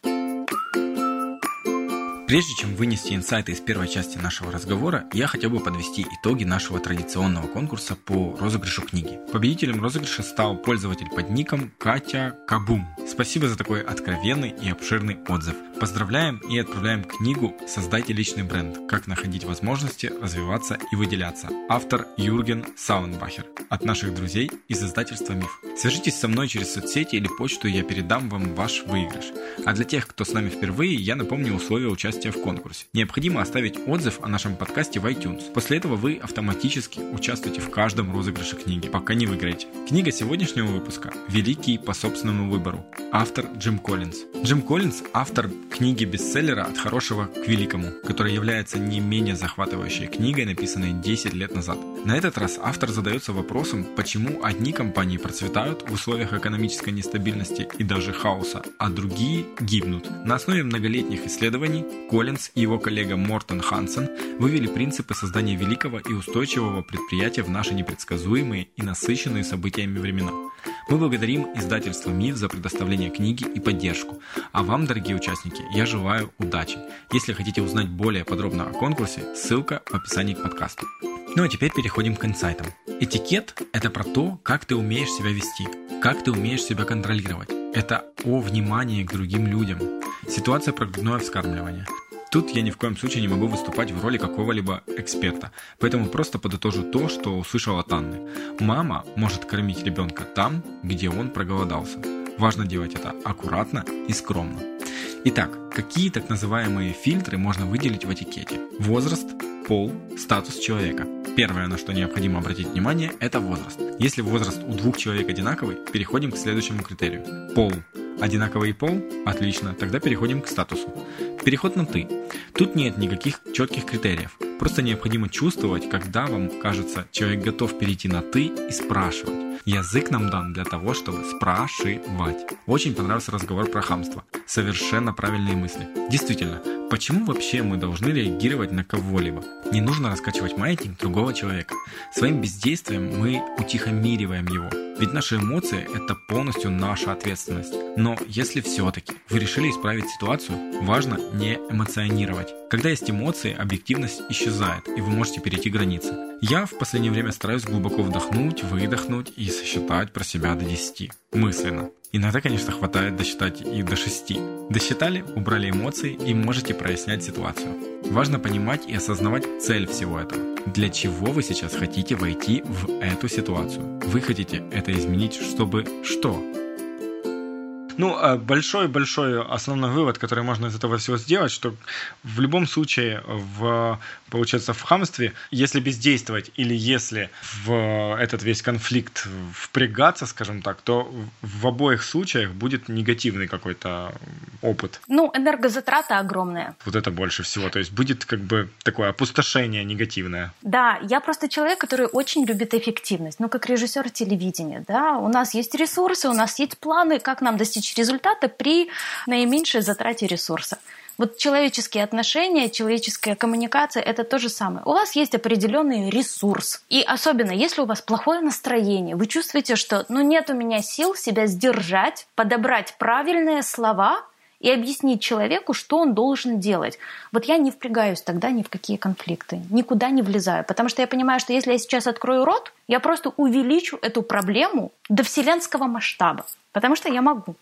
Прежде чем вынести инсайты из первой части нашего разговора, я хотел бы подвести итоги нашего традиционного конкурса по розыгрышу книги. Победителем розыгрыша стал пользователь под ником Катя Кабум. Спасибо за такой откровенный и обширный отзыв. Поздравляем и отправляем книгу «Создайте личный бренд. Как находить возможности, развиваться и выделяться». Автор Юрген Саунбахер. От наших друзей из издательства «Миф». Свяжитесь со мной через соцсети или почту, и я передам вам ваш выигрыш. А для тех, кто с нами впервые, я напомню условия участия в конкурсе. Необходимо оставить отзыв о нашем подкасте в iTunes. После этого вы автоматически участвуете в каждом розыгрыше книги, пока не выиграете. Книга сегодняшнего выпуска «Великий по собственному выбору». Автор Джим Коллинз. Джим Коллинз – автор книги-бестселлера «От хорошего к великому», которая является не менее захватывающей книгой, написанной 10 лет назад. На этот раз автор задается вопросом, почему одни компании процветают в условиях экономической нестабильности и даже хаоса, а другие гибнут. На основе многолетних исследований Коллинз и его коллега Мортон Хансен вывели принципы создания великого и устойчивого предприятия в наши непредсказуемые и насыщенные событиями времена. Мы благодарим издательство МИФ за предоставление книги и поддержку. А вам, дорогие участники, я желаю удачи. Если хотите узнать более подробно о конкурсе, ссылка в описании к подкасту. Ну а теперь переходим к инсайтам. Этикет – это про то, как ты умеешь себя вести, как ты умеешь себя контролировать. Это о внимании к другим людям. Ситуация про грудное вскармливание. Тут я ни в коем случае не могу выступать в роли какого-либо эксперта, поэтому просто подытожу то, что услышал от Анны. Мама может кормить ребенка там, где он проголодался. Важно делать это аккуратно и скромно. Итак, какие так называемые фильтры можно выделить в этикете? Возраст, пол, статус человека. Первое, на что необходимо обратить внимание, это возраст. Если возраст у двух человек одинаковый, переходим к следующему критерию. Пол. Одинаковый пол? Отлично, тогда переходим к статусу. Переход на «ты». Тут нет никаких четких критериев. Просто необходимо чувствовать, когда вам кажется, человек готов перейти на «ты» и спрашивать. Язык нам дан для того, чтобы спрашивать. Очень понравился разговор про хамство. Совершенно правильные мысли. Действительно, почему вообще мы должны реагировать на кого-либо? Не нужно раскачивать маятник другого человека. Своим бездействием мы утихомириваем его. Ведь наши эмоции – это полностью наша ответственность. Но если все-таки вы решили исправить ситуацию, важно не эмоционировать. Когда есть эмоции, объективность исчезает, и вы можете перейти границы. Я в последнее время стараюсь глубоко вдохнуть, выдохнуть и сосчитать про себя до 10. Мысленно. Иногда, конечно, хватает досчитать и до 6. Досчитали, убрали эмоции и можете прояснять ситуацию. Важно понимать и осознавать цель всего этого. Для чего вы сейчас хотите войти в эту ситуацию? Вы хотите это изменить, чтобы что? Ну, большой-большой основной вывод, который можно из этого всего сделать, что в любом случае, в, получается, в хамстве, если бездействовать или если в этот весь конфликт впрягаться, скажем так, то в обоих случаях будет негативный какой-то опыт. Ну, энергозатрата огромная. Вот это больше всего. То есть будет как бы такое опустошение негативное. Да, я просто человек, который очень любит эффективность. Ну, как режиссер телевидения, да, у нас есть ресурсы, у нас есть планы, как нам достичь достичь результата при наименьшей затрате ресурса. Вот человеческие отношения, человеческая коммуникация – это то же самое. У вас есть определенный ресурс. И особенно, если у вас плохое настроение, вы чувствуете, что ну, нет у меня сил себя сдержать, подобрать правильные слова – и объяснить человеку, что он должен делать. Вот я не впрягаюсь тогда ни в какие конфликты, никуда не влезаю, потому что я понимаю, что если я сейчас открою рот, я просто увеличу эту проблему до вселенского масштаба, потому что я могу.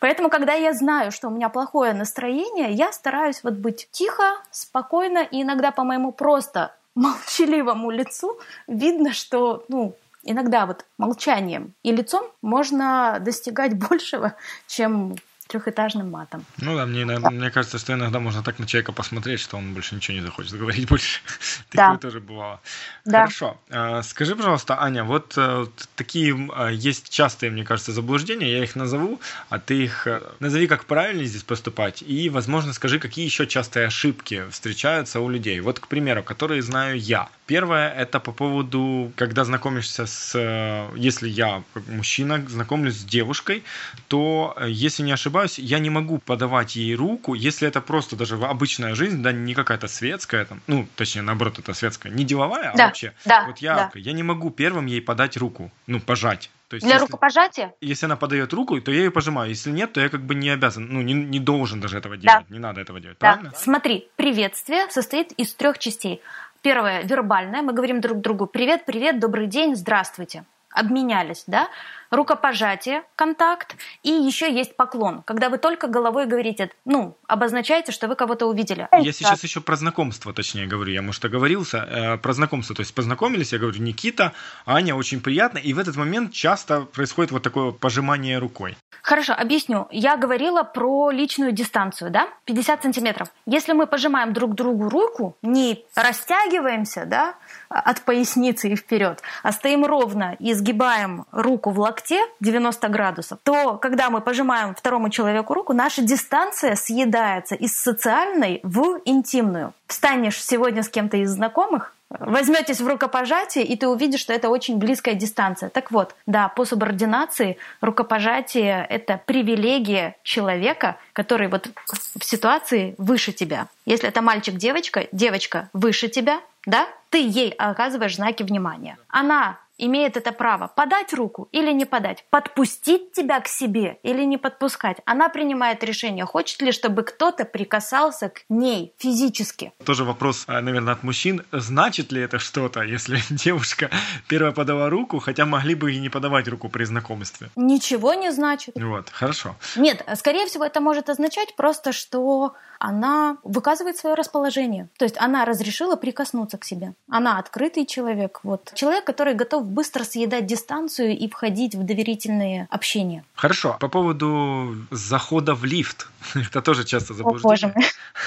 Поэтому, когда я знаю, что у меня плохое настроение, я стараюсь вот быть тихо, спокойно, и иногда по моему просто молчаливому лицу видно, что ну, иногда вот молчанием и лицом можно достигать (laughs) большего, чем трехэтажным матом. Ну да, мне, мне кажется, что иногда можно так на человека посмотреть, что он больше ничего не захочет говорить больше. (laughs) Да. Такое тоже бывало. Да. Хорошо. А, скажи, пожалуйста, Аня, вот э, такие а, есть частые, мне кажется, заблуждения, я их назову, а ты их э, назови, как правильно здесь поступать, и, возможно, скажи, какие еще частые ошибки встречаются у людей. Вот, к примеру, которые знаю я. Первое – это по поводу, когда знакомишься с... Э, если я, как мужчина, знакомлюсь с девушкой, то, если не ошибаюсь, ошибаюсь, я не могу подавать ей руку, если это просто даже обычная жизнь, да, не какая-то светская, там, ну, точнее, наоборот, это светская, не деловая, да, а вообще. Да, вот я, да. я не могу первым ей подать руку, ну, пожать. То есть, Для если, рукопожатия? Если она подает руку, то я ее пожимаю. Если нет, то я как бы не обязан, ну, не, не должен даже этого делать. Да. Не надо этого делать, да. правильно? Смотри, приветствие состоит из трех частей. Первое – вербальное. Мы говорим друг другу «Привет, привет, добрый день, здравствуйте». Обменялись, да? Рукопожатие, контакт, и еще есть поклон, когда вы только головой говорите, ну, обозначаете, что вы кого-то увидели. Я сейчас еще про знакомство, точнее говорю, я, может, оговорился, э, про знакомство, то есть познакомились, я говорю, Никита, Аня, очень приятно, и в этот момент часто происходит вот такое пожимание рукой. Хорошо, объясню. Я говорила про личную дистанцию, да? 50 сантиметров. Если мы пожимаем друг другу руку, не растягиваемся, да, от поясницы и вперед, а стоим ровно и сгибаем руку в локте 90 градусов, то когда мы пожимаем второму человеку руку, наша дистанция съедается из социальной в интимную. Встанешь сегодня с кем-то из знакомых, возьметесь в рукопожатие, и ты увидишь, что это очень близкая дистанция. Так вот, да, по субординации рукопожатие — это привилегия человека, который вот в ситуации выше тебя. Если это мальчик-девочка, девочка выше тебя, да, ты ей оказываешь знаки внимания. Она имеет это право подать руку или не подать, подпустить тебя к себе или не подпускать. Она принимает решение, хочет ли, чтобы кто-то прикасался к ней физически. Тоже вопрос, а, наверное, от мужчин. Значит ли это что-то, если (laughs) девушка первая подала руку, хотя могли бы и не подавать руку при знакомстве? Ничего не значит. Вот, хорошо. Нет, скорее всего, это может означать просто, что она выказывает свое расположение. То есть она разрешила прикоснуться к себе. Она открытый человек. Вот. Человек, который готов быстро съедать дистанцию и входить в доверительные общения. Хорошо. По поводу захода в лифт. (laughs) Это тоже часто заблуждение.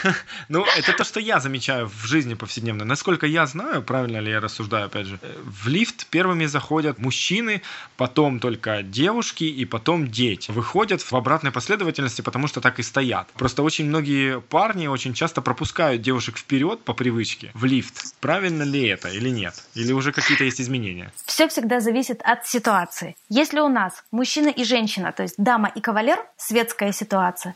(laughs) Ну, это то, что я замечаю в жизни повседневной. Насколько я знаю, правильно ли я рассуждаю, опять же, в лифт первыми заходят мужчины, потом только девушки и потом дети. Выходят в обратной последовательности, потому что так и стоят. Просто очень многие парни очень часто пропускают девушек вперед по привычке в лифт. Правильно ли это или нет? Или уже какие-то есть изменения? Все всегда зависит от ситуации. Если у нас мужчина и женщина, то есть дама и кавалер, светская ситуация,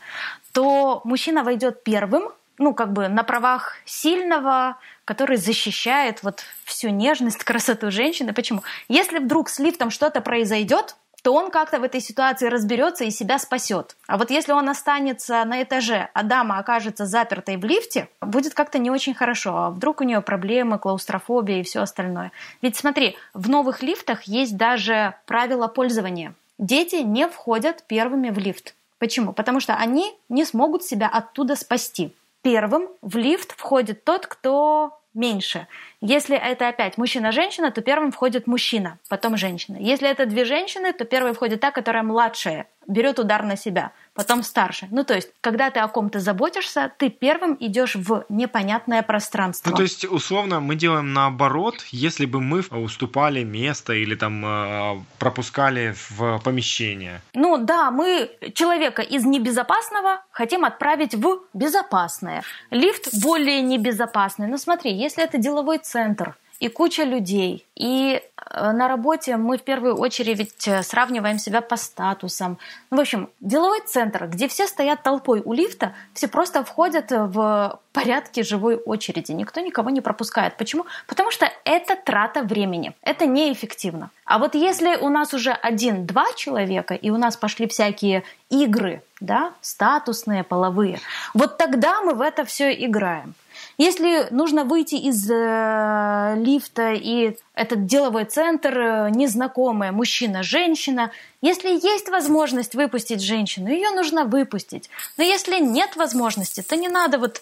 то мужчина войдет первым, ну, как бы на правах сильного, который защищает вот всю нежность, красоту женщины. Почему? Если вдруг с лифтом что-то произойдет, то он как-то в этой ситуации разберется и себя спасет. А вот если он останется на этаже, а дама окажется запертой в лифте, будет как-то не очень хорошо. А вдруг у нее проблемы, клаустрофобия и все остальное. Ведь смотри, в новых лифтах есть даже правила пользования. Дети не входят первыми в лифт. Почему? Потому что они не смогут себя оттуда спасти. Первым в лифт входит тот, кто меньше. Если это опять мужчина-женщина, то первым входит мужчина, потом женщина. Если это две женщины, то первой входит та, которая младшая, берет удар на себя, потом старше. Ну, то есть, когда ты о ком-то заботишься, ты первым идешь в непонятное пространство. Ну, то есть, условно, мы делаем наоборот, если бы мы уступали место или там э, пропускали в помещение. Ну, да, мы человека из небезопасного хотим отправить в безопасное. Лифт более небезопасный. Но смотри, если это деловой центр, и куча людей. И э, на работе мы в первую очередь э, сравниваем себя по статусам. Ну, в общем, деловой центр, где все стоят толпой у лифта, все просто входят в порядке живой очереди. Никто никого не пропускает. Почему? Потому что это трата времени. Это неэффективно. А вот если у нас уже один-два человека, и у нас пошли всякие игры, да, статусные, половые, вот тогда мы в это все играем. Если нужно выйти из э, лифта и этот деловой центр, э, незнакомая мужчина, женщина, если есть возможность выпустить женщину, ее нужно выпустить. Но если нет возможности, то не надо вот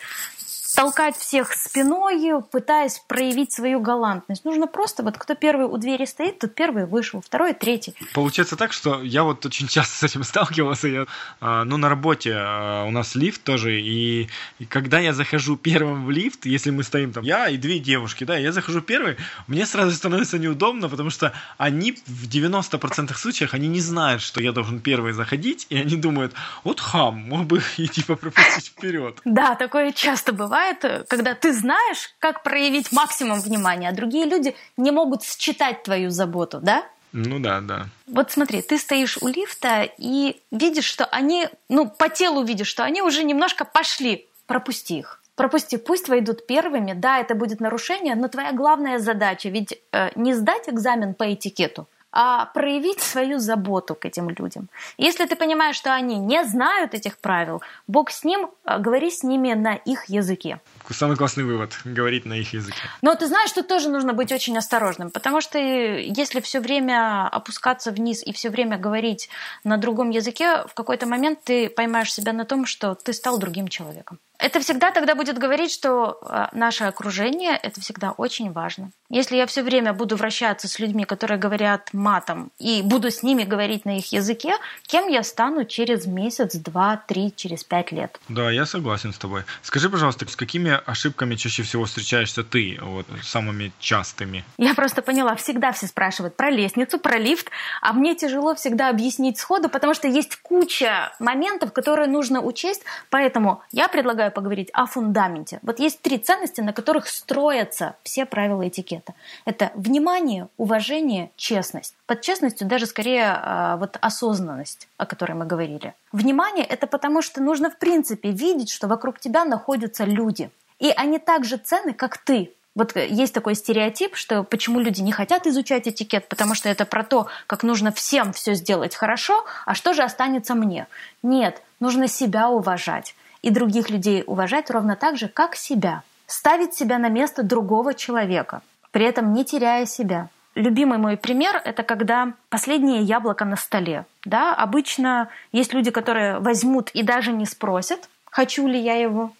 толкать всех спиной, пытаясь проявить свою галантность. Нужно просто, вот кто первый у двери стоит, тот первый вышел, второй, третий. Получается так, что я вот очень часто с этим (laughs) сталкивался. Я, а, ну, на работе а, у нас лифт тоже, и, и когда я захожу первым в лифт, если мы стоим там, я и две девушки, да, я захожу первый, мне сразу становится неудобно, потому что они в 90% случаях, они не знают, что я должен первый заходить, и они думают, вот хам, мог бы и типа пропустить вперед. Да, такое часто бывает бывает, когда ты знаешь, как проявить максимум внимания, а другие люди не могут считать твою заботу, да? Ну да, да. Вот смотри, ты стоишь у лифта и видишь, что они, ну, по телу видишь, что они уже немножко пошли. Пропусти их. Пропусти, пусть войдут первыми. Да, это будет нарушение, но твоя главная задача ведь э, не сдать экзамен по этикету, а проявить свою заботу к этим людям. Если ты понимаешь, что они не знают этих правил, Бог с ним, а, говори с ними на их языке. самый классный вывод – говорить на их языке. Но ты знаешь, тут тоже нужно быть очень осторожным, потому что если все время опускаться вниз и все время говорить на другом языке, в какой-то момент ты поймаешь себя на том, что ты стал другим человеком. Это всегда тогда будет говорить, что а, наше окружение – это всегда очень важно. Если я все время буду вращаться с людьми, которые говорят матом, и буду с ними говорить на их языке, кем я стану через месяц, два, три, через пять лет? Да, я согласен с тобой. Скажи, пожалуйста, с какими ошибками чаще всего встречаешься ты, вот, самыми частыми? Я просто поняла, всегда все спрашивают про лестницу, про лифт, а мне тяжело всегда объяснить сходу, потому что есть куча моментов, которые нужно учесть, поэтому я предлагаю поговорить о фундаменте. Вот есть три ценности, на которых строятся все правила этикета. Это внимание, уважение, честность. Под честностью даже скорее а, вот осознанность, о которой мы говорили. Внимание – это потому, что нужно в принципе видеть, что вокруг тебя находятся люди. И они так же ценны, как ты. Вот есть такой стереотип, что почему люди не хотят изучать этикет, потому что это про то, как нужно всем все сделать хорошо, а что же останется мне. Нет, нужно себя уважать и других людей уважать ровно так же, как себя. Ставить себя на место другого человека, при этом не теряя себя. Любимый мой пример – это когда последнее яблоко на столе. Да? Обычно есть люди, которые возьмут и даже не спросят, хочу ли я его,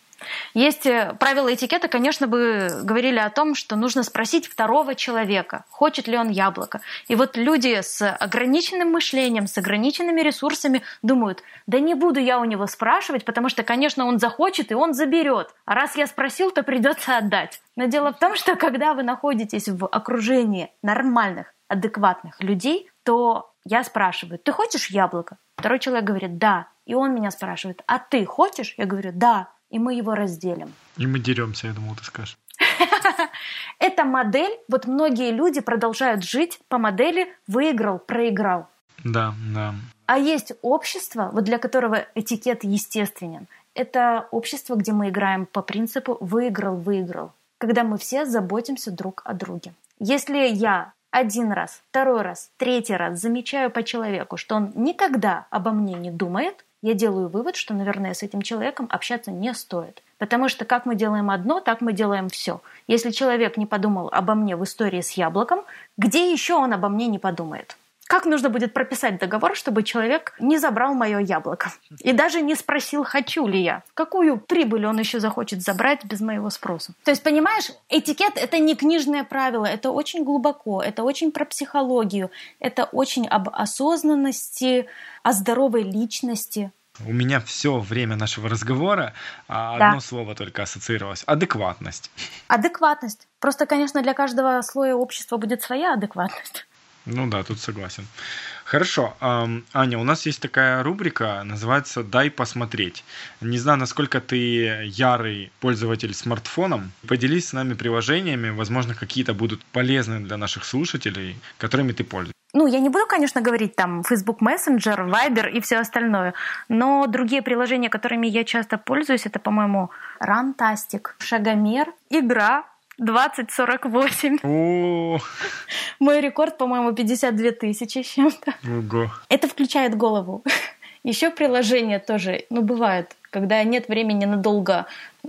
есть э, правила этикета, конечно, бы говорили о том, что нужно спросить второго человека, хочет ли он яблоко. И вот люди с ограниченным мышлением, с ограниченными ресурсами думают, да не буду я у него спрашивать, потому что, конечно, он захочет и он заберет. А раз я спросил, то придется отдать. Но дело в том, что когда вы находитесь в окружении нормальных, адекватных людей, то я спрашиваю, ты хочешь яблоко? Второй человек говорит, да. И он меня спрашивает, а ты хочешь? Я говорю, да и мы его разделим. И мы деремся, я думал, ты скажешь. (laughs) Эта модель, вот многие люди продолжают жить по модели «выиграл, проиграл». Да, да. А есть общество, вот для которого этикет естественен. Это общество, где мы играем по принципу «выиграл, выиграл», когда мы все заботимся друг о друге. Если я один раз, второй раз, третий раз замечаю по человеку, что он никогда обо мне не думает, я делаю вывод, что, наверное, с этим человеком общаться не стоит. Потому что как мы делаем одно, так мы делаем все. Если человек не подумал обо мне в истории с яблоком, где еще он обо мне не подумает? Как нужно будет прописать договор, чтобы человек не забрал мое яблоко? И даже не спросил, хочу ли я. Какую прибыль он еще захочет забрать без моего спроса? То есть, понимаешь, этикет — это не книжное правило, это очень глубоко, это очень про психологию, это очень об осознанности, о здоровой личности. У меня все время нашего разговора а, одно да. слово только ассоциировалось. Адекватность. Адекватность. Просто, конечно, для каждого слоя общества будет своя адекватность. Ну да, тут согласен. Хорошо. Аня, у нас есть такая рубрика, называется «Дай посмотреть». Не знаю, насколько ты ярый пользователь смартфоном. Поделись с нами приложениями, возможно, какие-то будут полезны для наших слушателей, которыми ты пользуешься. Ну, я не буду, конечно, говорить там Facebook Messenger, Viber и все остальное, но другие приложения, которыми я часто пользуюсь, это, по-моему, Runtastic, Шагомер, Игра, 2048. О. Мой рекорд, по-моему, 52 тысячи с чем-то. Ого. Это включает голову. Еще приложение тоже, ну, бывает, когда нет времени надолго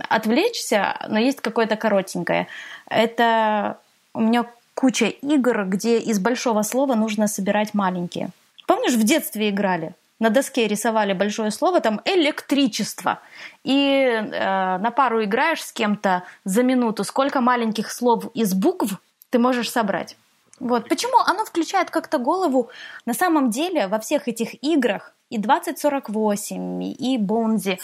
отвлечься, но есть какое-то коротенькое. Это у меня куча игр, где из большого слова нужно собирать маленькие. Помнишь, в детстве играли? На доске рисовали большое слово, там электричество. И э, на пару играешь с кем-то за минуту, сколько маленьких слов из букв ты можешь собрать. Вот. Почему оно включает как-то голову? На самом деле во всех этих играх и 2048, и Бонзи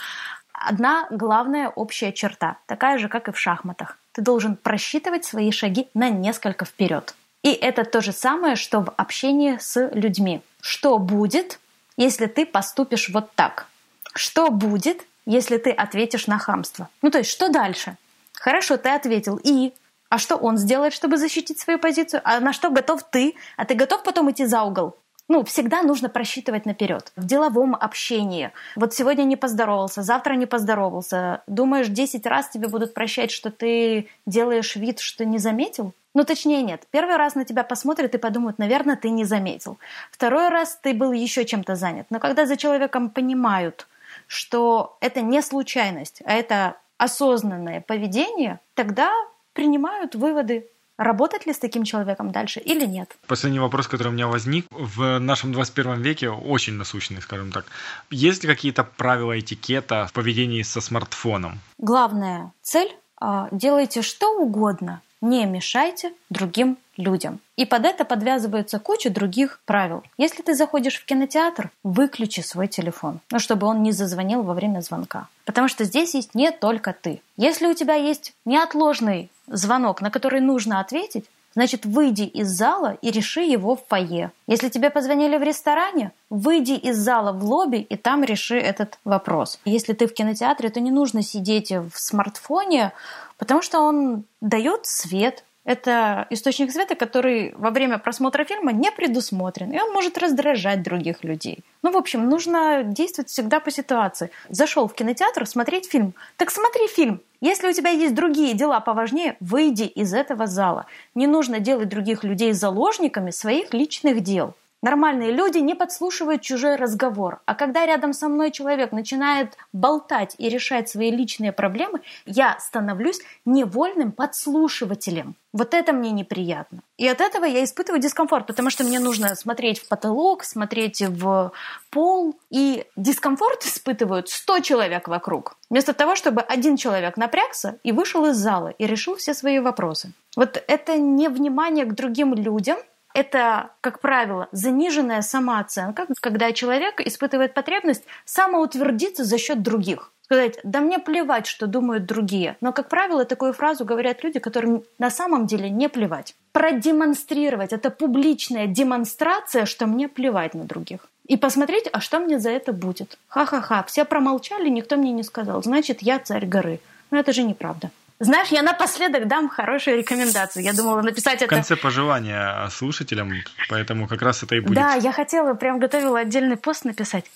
одна главная общая черта, такая же, как и в шахматах. Ты должен просчитывать свои шаги на несколько вперед. И это то же самое, что в общении с людьми. Что будет, если ты поступишь вот так? Что будет, если ты ответишь на хамство? Ну, то есть, что дальше? Хорошо, ты ответил. И? А что он сделает, чтобы защитить свою позицию? А на что готов ты? А ты готов потом идти за угол? Ну, всегда нужно просчитывать наперед. В деловом общении. Вот сегодня не поздоровался, завтра не поздоровался. Думаешь, 10 раз тебе будут прощать, что ты делаешь вид, что не заметил? Ну, точнее, нет. Первый раз на тебя посмотрят и подумают, наверное, ты не заметил. Второй раз ты был еще чем-то занят. Но когда за человеком понимают, что это не случайность, а это осознанное поведение, тогда принимают выводы работать ли с таким человеком дальше или нет. Последний вопрос, который у меня возник. В нашем 21 веке очень насущный, скажем так. Есть ли какие-то правила этикета в поведении со смартфоном? Главная цель а, – делайте что угодно, не мешайте другим людям. И под это подвязывается куча других правил. Если ты заходишь в кинотеатр, выключи свой телефон, ну, чтобы он не зазвонил во время звонка. Потому что здесь есть не только ты. Если у тебя есть неотложный звонок, на который нужно ответить, значит, выйди из зала и реши его в фойе. Если тебе позвонили в ресторане, выйди из зала в лобби и там реши этот вопрос. Если ты в кинотеатре, то не нужно сидеть в смартфоне, потому что он дает свет, это источник света, который во время просмотра фильма не предусмотрен, и он может раздражать других людей. Ну, в общем, нужно действовать всегда по ситуации. Зашел в кинотеатр смотреть фильм. Так смотри фильм. Если у тебя есть другие дела поважнее, выйди из этого зала. Не нужно делать других людей заложниками своих личных дел. Нормальные люди не подслушивают чужой разговор. А когда рядом со мной человек начинает болтать и решать свои личные проблемы, я становлюсь невольным подслушивателем. Вот это мне неприятно. И от этого я испытываю дискомфорт, потому что мне нужно смотреть в потолок, смотреть в пол. И дискомфорт испытывают 100 человек вокруг. Вместо того, чтобы один человек напрягся и вышел из зала и решил все свои вопросы. Вот это невнимание к другим людям – это, как правило, заниженная самооценка, когда человек испытывает потребность самоутвердиться за счет других. Сказать, да мне плевать, что думают другие. Но, как правило, такую фразу говорят люди, которым на самом деле не плевать. Продемонстрировать. Это публичная демонстрация, что мне плевать на других. И посмотреть, а что мне за это будет. Ха-ха-ха, все промолчали, никто мне не сказал. Значит, я царь горы. Но это же неправда. Знаешь, я напоследок дам хорошую рекомендацию. Я думала написать это... В конце пожелания слушателям, поэтому как раз это и будет. Да, я хотела, прям готовила отдельный пост написать.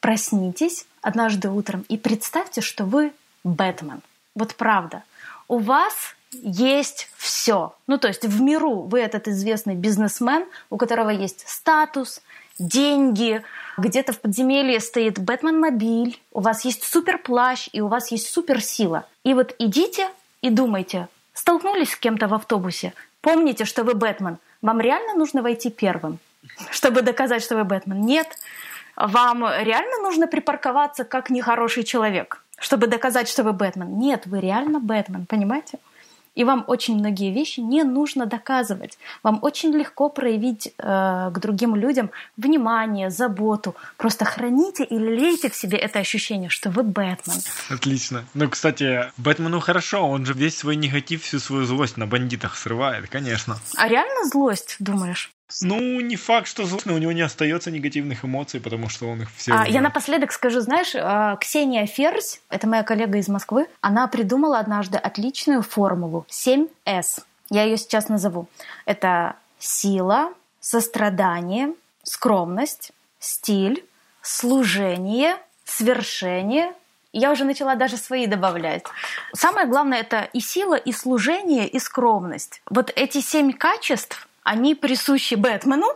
Проснитесь однажды утром и представьте, что вы Бэтмен. Вот правда. У вас есть все. Ну, то есть в миру вы этот известный бизнесмен, у которого есть статус, деньги, где-то в подземелье стоит Бэтмен-мобиль, у вас есть суперплащ и у вас есть суперсила. И вот идите и думайте, столкнулись с кем-то в автобусе, помните, что вы Бэтмен. Вам реально нужно войти первым, чтобы доказать, что вы Бэтмен? Нет. Вам реально нужно припарковаться как нехороший человек, чтобы доказать, что вы Бэтмен? Нет, вы реально Бэтмен, понимаете? И вам очень многие вещи не нужно доказывать. Вам очень легко проявить э, к другим людям внимание, заботу. Просто храните и лелейте в себе это ощущение, что вы Бэтмен. Отлично. Ну, кстати, Бэтмену хорошо, он же весь свой негатив, всю свою злость на бандитах срывает, конечно. А реально злость, думаешь? Ну, не факт, что злостно, у него не остается негативных эмоций, потому что он их все... А, я напоследок скажу, знаешь, а, Ксения Ферзь, это моя коллега из Москвы, она придумала однажды отличную формулу 7С. Я ее сейчас назову. Это сила, сострадание, скромность, стиль, служение, свершение. Я уже начала даже свои добавлять. Самое главное это и сила, и служение, и скромность. Вот эти семь качеств они присущи Бэтмену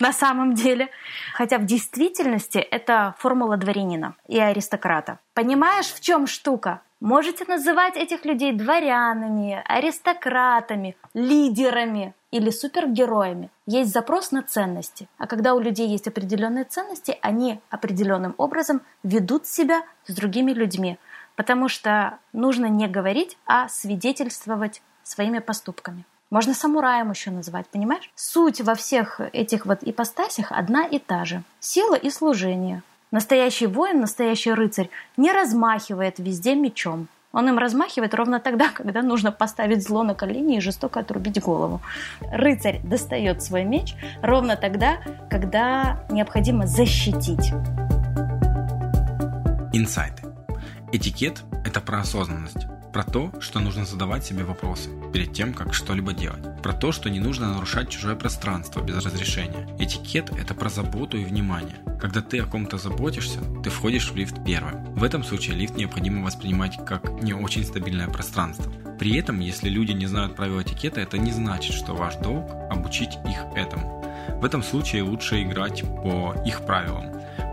на самом деле, хотя в действительности это формула дворянина и аристократа. Понимаешь, в чем штука? Можете называть этих людей дворянами, аристократами, лидерами или супергероями. Есть запрос на ценности. А когда у людей есть определенные ценности, они определенным образом ведут себя с другими людьми. Потому что нужно не говорить, а свидетельствовать своими поступками. Можно самураем еще назвать, понимаешь? Суть во всех этих вот ипостасях одна и та же. Сила и служение. Настоящий воин, настоящий рыцарь не размахивает везде мечом. Он им размахивает ровно тогда, когда нужно поставить зло на колени и жестоко отрубить голову. Рыцарь достает свой меч ровно тогда, когда необходимо защитить. Инсайты. Этикет – это про осознанность про то, что нужно задавать себе вопросы перед тем, как что-либо делать. Про то, что не нужно нарушать чужое пространство без разрешения. Этикет – это про заботу и внимание. Когда ты о ком-то заботишься, ты входишь в лифт первым. В этом случае лифт необходимо воспринимать как не очень стабильное пространство. При этом, если люди не знают правил этикета, это не значит, что ваш долг – обучить их этому. В этом случае лучше играть по их правилам,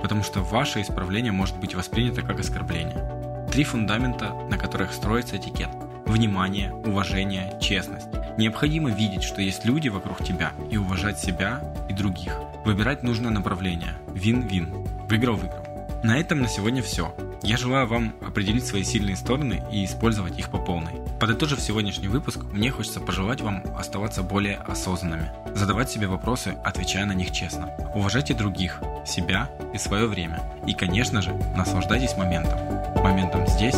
потому что ваше исправление может быть воспринято как оскорбление. Три фундамента, на которых строится этикет. Внимание, уважение, честность. Необходимо видеть, что есть люди вокруг тебя и уважать себя и других. Выбирать нужное направление. Вин-вин. Выиграл-выиграл. На этом на сегодня все. Я желаю вам определить свои сильные стороны и использовать их по полной. Подытожив сегодняшний выпуск, мне хочется пожелать вам оставаться более осознанными, задавать себе вопросы, отвечая на них честно. Уважайте других, себя и свое время. И, конечно же, наслаждайтесь моментом. Моментом здесь